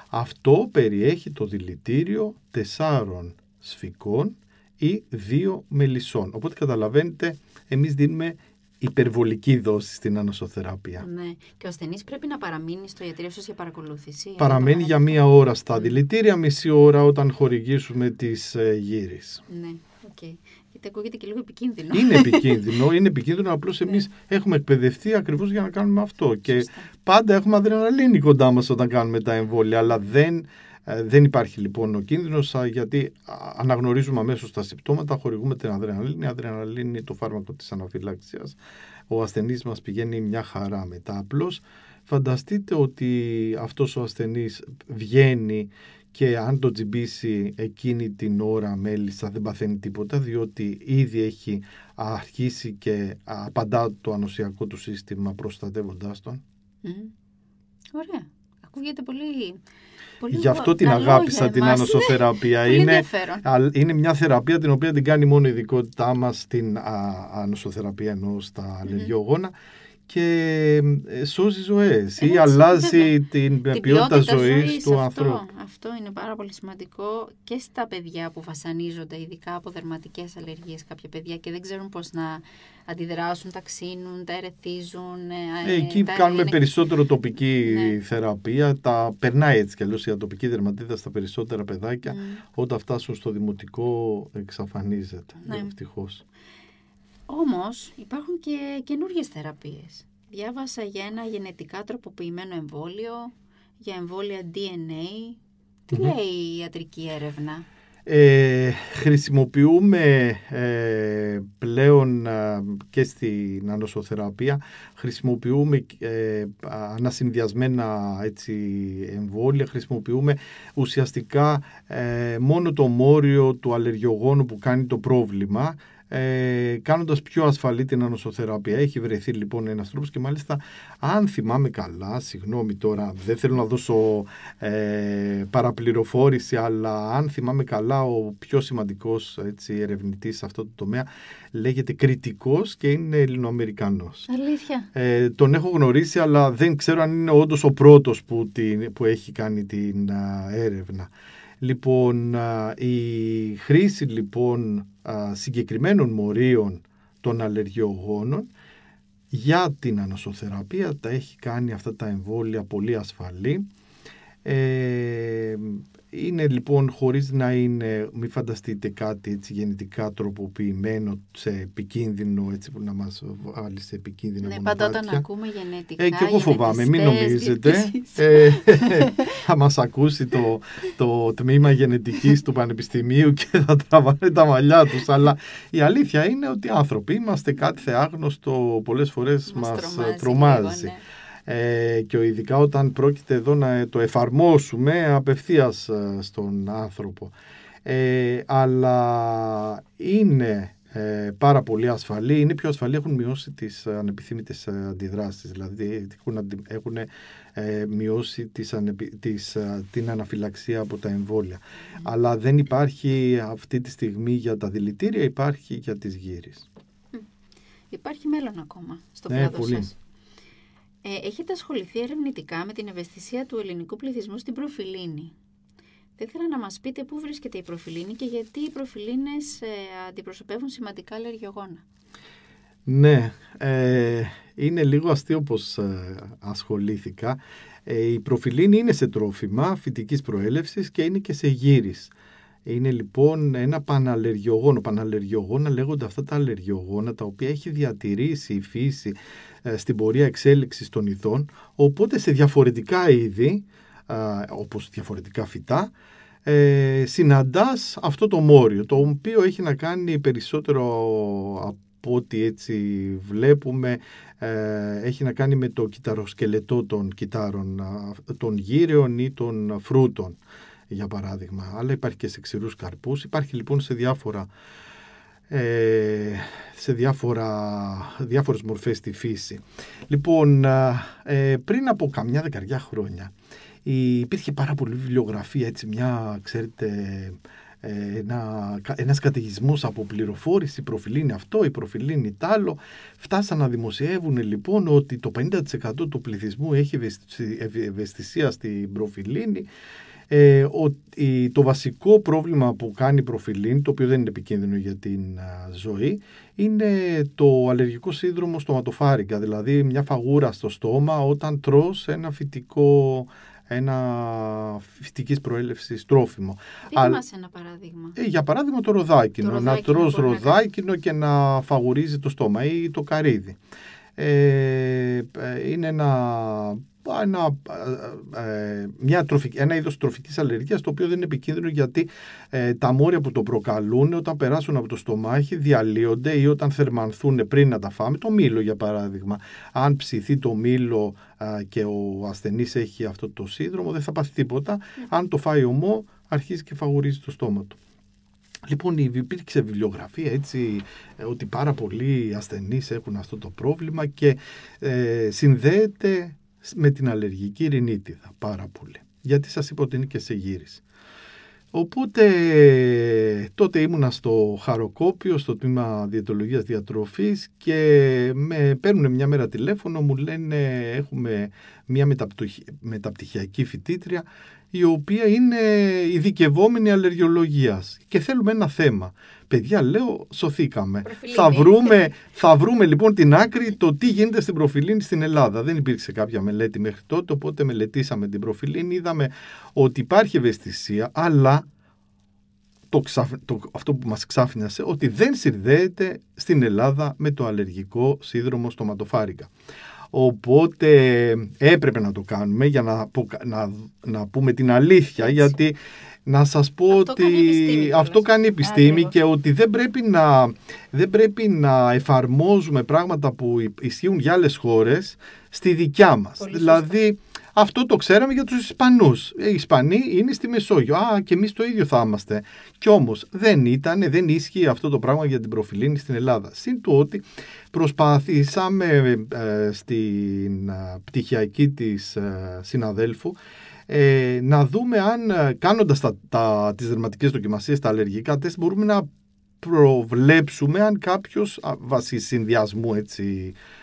Αυτό περιέχει το δηλητήριο τεσσάρων σφικών ή δύο μελισσών. Οπότε καταλαβαίνετε, εμείς δίνουμε υπερβολική δόση στην ανοσοθεραπεία. Ναι. Και ο ασθενής πρέπει να παραμείνει στο ιατρείο σας για παρακολούθηση. Παραμένει για μία ώρα στα δηλητήρια, μισή ώρα όταν χορηγήσουμε τις ε, γύρεις. Ναι, ok. Okay. Γιατί ακούγεται και λίγο επικίνδυνο. Είναι επικίνδυνο, είναι επικίνδυνο, απλώς εμείς έχουμε εκπαιδευτεί ακριβώς για να κάνουμε αυτό. Και πάντα έχουμε αδρεναλίνη κοντά μας όταν κάνουμε τα εμβόλια, αλλά δεν ε, δεν υπάρχει λοιπόν ο κίνδυνος γιατί αναγνωρίζουμε αμέσως τα συμπτώματα, χορηγούμε την αδρεναλίνη. Η αδρεναλίνη είναι το φάρμακο της αναφυλάξιας. Ο ασθενής μας πηγαίνει μια χαρά μετά. Απλώς φανταστείτε ότι αυτός ο ασθενής βγαίνει και αν το τζιμπήσει εκείνη την ώρα μέλισσα δεν παθαίνει τίποτα διότι ήδη έχει αρχίσει και απαντά το ανοσιακό του σύστημα προστατεύοντάς τον. Ωραία. Ακούγεται πολύ Πολύ Γι' αυτό την αγάπησα την ανοσοθεραπεία. είναι, είναι μια θεραπεία την οποία την κάνει μόνο η ειδικότητά μας στην ανοσοθεραπεία ενώ στα αλλεργιογόνα και ε, σώζει ζωές ή αλλάζει την, την ποιότητα ζωής του ανθρώπου. Αυτό είναι πάρα πολύ σημαντικό και στα παιδιά που βασανίζονται, ειδικά από δερματικές αλλεργίες, κάποια παιδιά και δεν ξέρουν πώς να αντιδράσουν, ταξίνουν, τα ερεθίζουν. Ε, Εκεί τα κάνουμε περισσότερο τοπική ναι. θεραπεία. Τα περνάει έτσι κι αλλιώς η ατοπική δερματίδα στα περισσότερα παιδάκια. Mm. Όταν φτάσουν στο δημοτικό, εξαφανίζεται. Ναι. Ευτυχώς. Όμως υπάρχουν και καινούργιες θεραπείες. Διάβασα για ένα γενετικά τροποποιημένο εμβόλιο, για εμβόλια DNA. Τι λέει η ιατρική έρευνα; Ε, χρησιμοποιούμε ε, πλέον και στην ανοσοθεραπεία χρησιμοποιούμε ε, ανασυνδυασμένα έτσι, εμβόλια χρησιμοποιούμε ουσιαστικά ε, μόνο το μόριο του αλλεργιογόνου που κάνει το πρόβλημα ε, κάνοντας πιο ασφαλή την ανοσοθεραπεία. Έχει βρεθεί λοιπόν ένας τρόπος και μάλιστα αν θυμάμαι καλά, συγγνώμη τώρα δεν θέλω να δώσω ε, παραπληροφόρηση αλλά αν θυμάμαι καλά ο πιο σημαντικός έτσι, ερευνητής σε αυτό το τομέα λέγεται κριτικός και είναι Ελληνοαμερικανός. Αλήθεια. Ε, τον έχω γνωρίσει αλλά δεν ξέρω αν είναι όντως ο πρώτος που, την, που έχει κάνει την έρευνα. Λοιπόν, η χρήση λοιπόν συγκεκριμένων μορίων των αλλεργιογόνων για την ανοσοθεραπεία τα έχει κάνει αυτά τα εμβόλια πολύ ασφαλή. Ε, είναι λοιπόν χωρίς να είναι, μην φανταστείτε κάτι έτσι γενετικά τροποποιημένο σε επικίνδυνο, έτσι που να μας βάλει σε επικίνδυνα Ναι, πάντα όταν ακούμε γενετικά, ε, και εγώ φοβάμαι, μην νομίζετε. Ε, θα μας ακούσει το, το τμήμα γενετικής του Πανεπιστημίου και θα τραβάνε τα μαλλιά τους. Αλλά η αλήθεια είναι ότι άνθρωποι είμαστε κάτι θεάγνωστο πολλές φορές μας, μας τρομάζει. ναι. Ε, και ειδικά όταν πρόκειται εδώ να το εφαρμόσουμε απευθείας ε, στον άνθρωπο. Ε, αλλά είναι πάρα πολύ ασφαλή, είναι πιο ασφαλή, έχουν μειώσει τις ανεπιθύμητες αντιδράσεις, δηλαδή έχουν, έχουν μειώσει τις, τις, την αναφυλαξία από τα εμβόλια. Αλλά δεν υπάρχει αυτή τη στιγμή για τα δηλητήρια, υπάρχει για τις γύρεις. Υπάρχει μέλλον ακόμα στο ναι, κλάδο πολύ. σας. Ε, έχετε ασχοληθεί ερευνητικά με την ευαισθησία του ελληνικού πληθυσμού στην προφιλίνη. Θα ήθελα να μας πείτε πού βρίσκεται η προφιλίνη και γιατί οι προφιλίνες ε, αντιπροσωπεύουν σημαντικά αλλεργιογόνα. Ναι, ε, είναι λίγο αστείο πως ε, ασχολήθηκα. Ε, η προφιλίνη είναι σε τρόφιμα φυτικής προέλευσης και είναι και σε γύρις. Είναι λοιπόν ένα παναλλεργιογόνο. Παναλλεργιογόνα λέγονται αυτά τα αλλεργιογόνα τα οποία έχει διατηρήσει η φύση ε, στην πορεία εξέλιξης των ειδών, οπότε σε διαφορετικά είδη, όπως διαφορετικά φυτά, ε, συναντάς αυτό το μόριο, το οποίο έχει να κάνει περισσότερο από ό,τι έτσι βλέπουμε ε, έχει να κάνει με το κυταροσκελετό των κυτάρων, των γύρεων ή των φρούτων για παράδειγμα. Αλλά υπάρχει και σε ξηρούς καρπούς. Υπάρχει λοιπόν σε διάφορα ε, σε διάφορα, διάφορες μορφές στη φύση. Λοιπόν, ε, πριν από καμιά δεκαριά χρόνια υπήρχε πάρα πολύ βιβλιογραφία, έτσι μια, ξέρετε, ε, ένα, ένας καταιγισμός από πληροφόρηση, η προφιλίνη αυτό, η προφιλίνη τ' άλλο. Φτάσαν να δημοσιεύουν λοιπόν ότι το 50% του πληθυσμού έχει ευαισθησία στην προφιλίνη ε, ότι το βασικό πρόβλημα που κάνει προφιλήν, το οποίο δεν είναι επικίνδυνο για την ζωή, είναι το αλλεργικό σύνδρομο στοματοφάρικα, δηλαδή μια φαγούρα στο στόμα όταν τρως ένα φυτικό ένα φυτικής προέλευσης τρόφιμο. Δείτε μας ένα παράδειγμα. Ε, για παράδειγμα το ροδάκινο, να τρως ροδάκινο και να φαγουρίζει το στόμα ή το καρύδι. Ε, ε είναι ένα ένα, ε, μια τροφική, ένα είδος τροφικής αλλεργίας το οποίο δεν είναι επικίνδυνο γιατί ε, τα μόρια που το προκαλούν όταν περάσουν από το στομάχι διαλύονται ή όταν θερμανθούν πριν να τα φάμε. Το μήλο για παράδειγμα. Αν ψηθεί το μήλο και ο ασθενής έχει αυτό το σύνδρομο δεν θα πάθει τίποτα. Αν το φάει ομό αρχίζει και φαγουρίζει το στόμα του. Λοιπόν, υπήρξε βιβλιογραφία έτσι ε, ότι πάρα πολλοί ασθενείς έχουν αυτό το πρόβλημα και ε, συνδέεται με την αλλεργική ρινίτιδα πάρα πολύ. Γιατί σας είπα ότι είναι και σε γύριση. Οπότε τότε ήμουνα στο χαροκόπιο, στο τμήμα διαιτολογίας διατροφής και με παίρνουν μια μέρα τηλέφωνο, μου λένε έχουμε μια μεταπτυχιακή φοιτήτρια η οποία είναι ειδικευόμενη αλλεργιολογίας και θέλουμε ένα θέμα. Παιδιά, λέω, σωθήκαμε. Θα βρούμε, θα βρούμε λοιπόν την άκρη το τι γίνεται στην προφιλίνη στην Ελλάδα. Δεν υπήρξε κάποια μελέτη μέχρι τότε, οπότε μελετήσαμε την προφιλίνη, είδαμε ότι υπάρχει ευαισθησία, αλλά το, το, αυτό που μας ξάφνιασε, ότι δεν συνδέεται στην Ελλάδα με το αλλεργικό σύνδρομο στοματοφάρικα. Οπότε έπρεπε να το κάνουμε για να, να, να πούμε την αλήθεια, γιατί να σας πω αυτό ότι κάνει αυτό κάνει επιστήμη και ότι δεν πρέπει, να, δεν πρέπει να εφαρμόζουμε πράγματα που ισχύουν για άλλες χώρες στη δικιά μας. δηλαδή αυτό το ξέραμε για τους Ισπανούς. Οι Ισπανοί είναι στη Μεσόγειο. Α, και εμείς το ίδιο θα είμαστε. Κι όμως δεν ήταν, δεν ίσχυε αυτό το πράγμα για την προφιλίνη στην Ελλάδα. Συν του ότι προσπαθήσαμε ε, στην ε, πτυχιακή της ε, συναδέλφου ε, να δούμε αν ε, κάνοντας τα, τα, τις δερματικές δοκιμασίες, τα αλλεργικά τεστ, μπορούμε να προβλέψουμε αν κάποιος βάσει συνδυασμού έτσι, ε,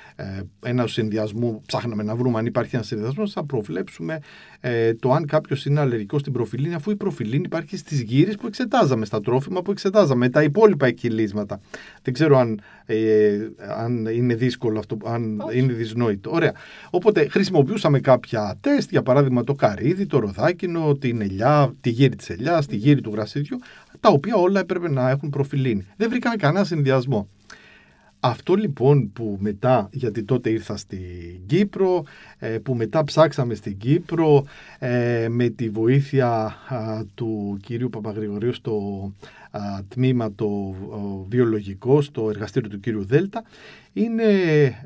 ένα συνδυασμό, ψάχναμε να βρούμε αν υπάρχει ένα συνδυασμός, θα προβλέψουμε ε, το αν κάποιος είναι αλλεργικός στην προφιλίνη, αφού η προφιλίνη υπάρχει στις γύρες που εξετάζαμε, στα τρόφιμα που εξετάζαμε, τα υπόλοιπα εκκυλίσματα. Δεν ξέρω αν, ε, αν είναι δύσκολο αυτό, αν είναι δυσνόητο. Ωραία. Οπότε χρησιμοποιούσαμε κάποια τεστ, για παράδειγμα το καρύδι, το ροδάκινο, την ελιά, τη γύρι της ελιάς, τη γύρι του γρασίδιου, τα οποία όλα έπρεπε να έχουν προφιλίνη. Δεν βρήκαμε κανένα συνδυασμό. Αυτό λοιπόν που μετά, γιατί τότε ήρθα στην Κύπρο, ε, που μετά ψάξαμε στην Κύπρο ε, με τη βοήθεια του κυρίου Παπαγρηγορίου στο τμήμα το βιολογικό, στο εργαστήριο του κύριου Δέλτα, είναι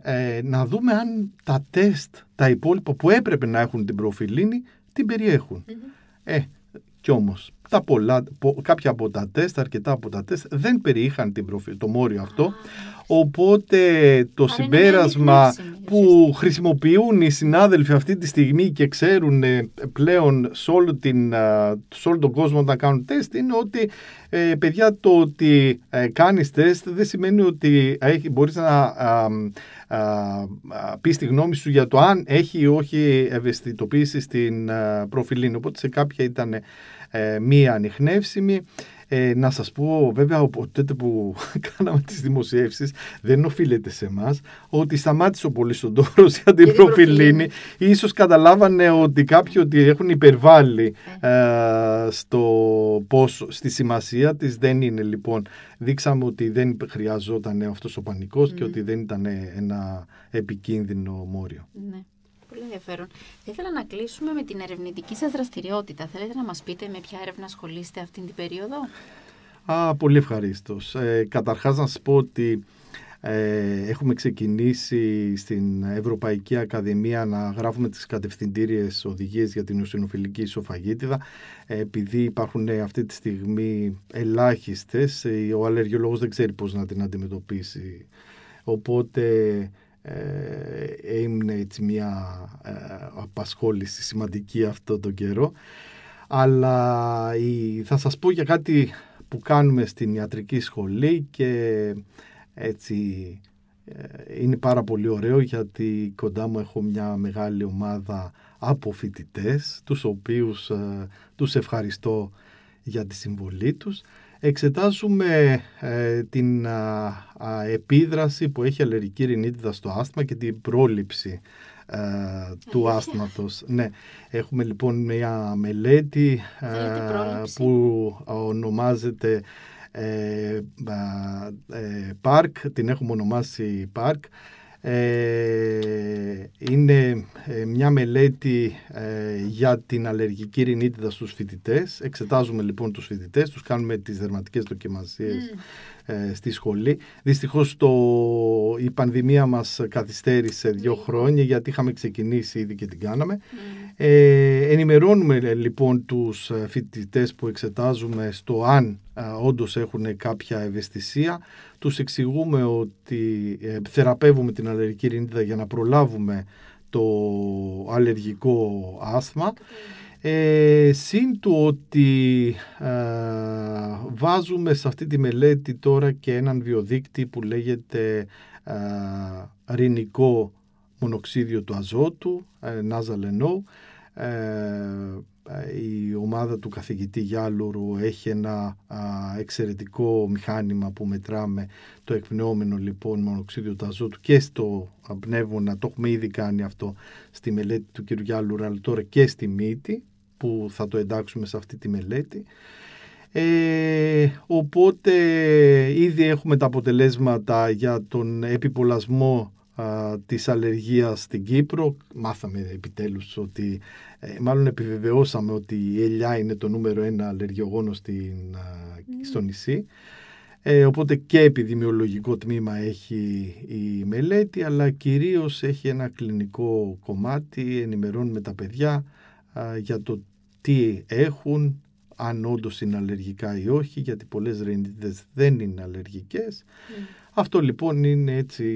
ε, να δούμε αν τα τεστ, τα υπόλοιπα που έπρεπε να έχουν την προφιλίνη, την περιεχουν Ε, κι όμως τα πολλά, κάποια από τα τεστ, αρκετά από τα τεστ δεν περιείχαν την προφη, το μόριο αυτό. Οπότε το συμπέρασμα που χρησιμοποιούν οι συνάδελφοι αυτή τη στιγμή και ξέρουν ε, πλέον σε όλο, την, σε όλο τον κόσμο να κάνουν τεστ είναι ότι ε, παιδιά το ότι ε, κάνεις τεστ δεν σημαίνει ότι έχει, μπορείς να α, α, πεις τη γνώμη σου για το αν έχει ή όχι ευαισθητοποίηση στην προφιλίνη. Οπότε σε κάποια ήταν ε, μία ανοιχνεύσιμη. Ε, να σας πω βέβαια από τότε που κάναμε τις δημοσιεύσεις δεν οφείλεται σε εμάς ότι σταμάτησε ο Πολυσοντόρος για την προφιλίνη. Ίσως καταλάβανε ότι κάποιοι ότι έχουν υπερβάλει ε. ε, στο πόσο, στη σημασία της δεν είναι λοιπόν. Δείξαμε ότι δεν χρειαζόταν αυτός ο πανικός και ότι δεν ήταν ένα επικίνδυνο μόριο. Ναι πολύ ενδιαφέρον. Θα ήθελα να κλείσουμε με την ερευνητική σας δραστηριότητα. Θέλετε να μας πείτε με ποια έρευνα ασχολείστε αυτή την περίοδο; Α, πολύ ευχαρίστως. Ε, καταρχάς να σας πω ότι Ε, έχουμε ξεκινήσει στην Ευρωπαϊκή Ακαδημία να γράφουμε τις κατευθυντήριες οδηγίες για την ουσινοφιλική ισοφαγίτιδα. Ε, επειδή υπάρχουν αυτή τη στιγμή ελάχιστες, ο αλλεργιολόγος δεν ξέρει πώς να την αντιμετωπίσει. Οπότε ε, είναι έτσι μια ε, απασχόληση σημαντική αυτό τον καιρό. Αλλά η, θα σας πω για κάτι που κάνουμε στην ιατρική σχολή και έτσι ε, είναι πάρα πολύ ωραίο γιατί κοντά μου έχω μια μεγάλη ομάδα από φοιτητές, τους οποίους ε, τους ευχαριστώ για τη συμβολή τους. Εξετάζουμε ε, την επίδραση που έχει αλλεργική ρινίτιδα στο άσθμα και την πρόληψη του άσθματος. Ναι, έχουμε λοιπόν μια μελέτη που ονομάζεται ε, ε, Park, την έχουμε ονομάσει Park. Ε, είναι μια μελέτη για την αλλεργική ρινίτιδα στους φοιτητές. Εξετάζουμε λοιπόν τους φοιτητές, τους κάνουμε τις δερματικές δοκιμασίες ε, στη σχολή. Δυστυχώς το, η πανδημία μας καθυστέρησε δύο χρόνια γιατί είχαμε ξεκινήσει ήδη και την κάναμε. Ε, ενημερώνουμε ε, λοιπόν τους ε, φοιτητές που εξετάζουμε στο αν ε, όντως έχουν κάποια ευαισθησία. Τους εξηγούμε ότι ε, θεραπεύουμε την αλλεργική ρινίδα για να προλάβουμε το αλλεργικό άσθμα. Ε, συν του ότι βάζουμε σε αυτή τη μελέτη τώρα και έναν βιοδείκτη που λέγεται ε, ρινικό μονοξίδιο του αζότου, ε, NO. η ομάδα του καθηγητή Γιάλουρου έχει ένα εξαιρετικό μηχάνημα που μετράμε το εκπνεόμενο λοιπόν μονοξίδιο του αζότου και στο πνεύμονα, το έχουμε ήδη κάνει αυτό στη μελέτη του κ. Γιάλουρου αλλά τώρα και στη μύτη που θα το εντάξουμε σε αυτή τη μελέτη. Ε, οπότε ήδη έχουμε τα αποτελέσματα για τον επιπολασμό α, της αλλεργίας στην Κύπρο. Μάθαμε επιτέλους ότι, ε, μάλλον επιβεβαιώσαμε ότι η ελιά είναι το νούμερο ένα αλλεργιογόνο στην, στο νησί. Ε, οπότε και επιδημιολογικό τμήμα έχει η μελέτη, αλλά κυρίως έχει ένα κλινικό κομμάτι, ενημερώνουμε τα παιδιά για το τι έχουν, αν όντως είναι αλλεργικά ή όχι, γιατί πολλές ρενίτιδες δεν είναι αλλεργικές. Αυτό λοιπόν είναι έτσι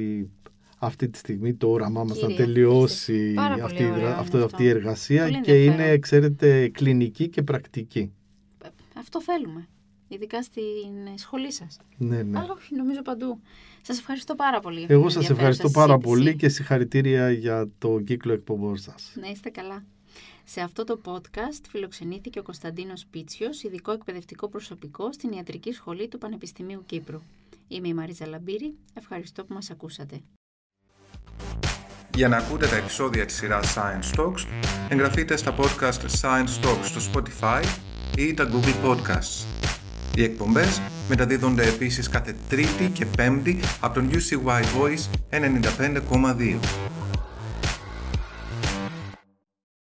αυτή τη στιγμή το όραμά μας να τελειώσει αυτή, αυτό, αυτή η εργασία και είναι, ξέρετε, κλινική και πρακτική. Αυτό θέλουμε. Ειδικά στην σχολή σας. Ναι, ναι. Αλλά όχι, νομίζω παντού. Σας ευχαριστώ πάρα πολύ. Εγώ σας ευχαριστώ πάρα πολύ και συγχαρητήρια για το κύκλο εκπομπών σας. Να είστε καλά. Σε αυτό το podcast φιλοξενήθηκε ο Κωνσταντίνος Πίτσιος, ειδικό εκπαιδευτικό προσωπικό στην Ιατρική Σχολή του Πανεπιστημίου Κύπρου. Είμαι η Μαρίζα Λαμπύρη. Ευχαριστώ που μας ακούσατε. Για να ακούτε τα επεισόδια της σειράς Science Talks, εγγραφείτε στα podcast Science Talks στο Spotify ή τα Google Podcasts. Οι εκπομπές μεταδίδονται επίσης κάθε Τρίτη και Πέμπτη από τον UCY Voice 95,2.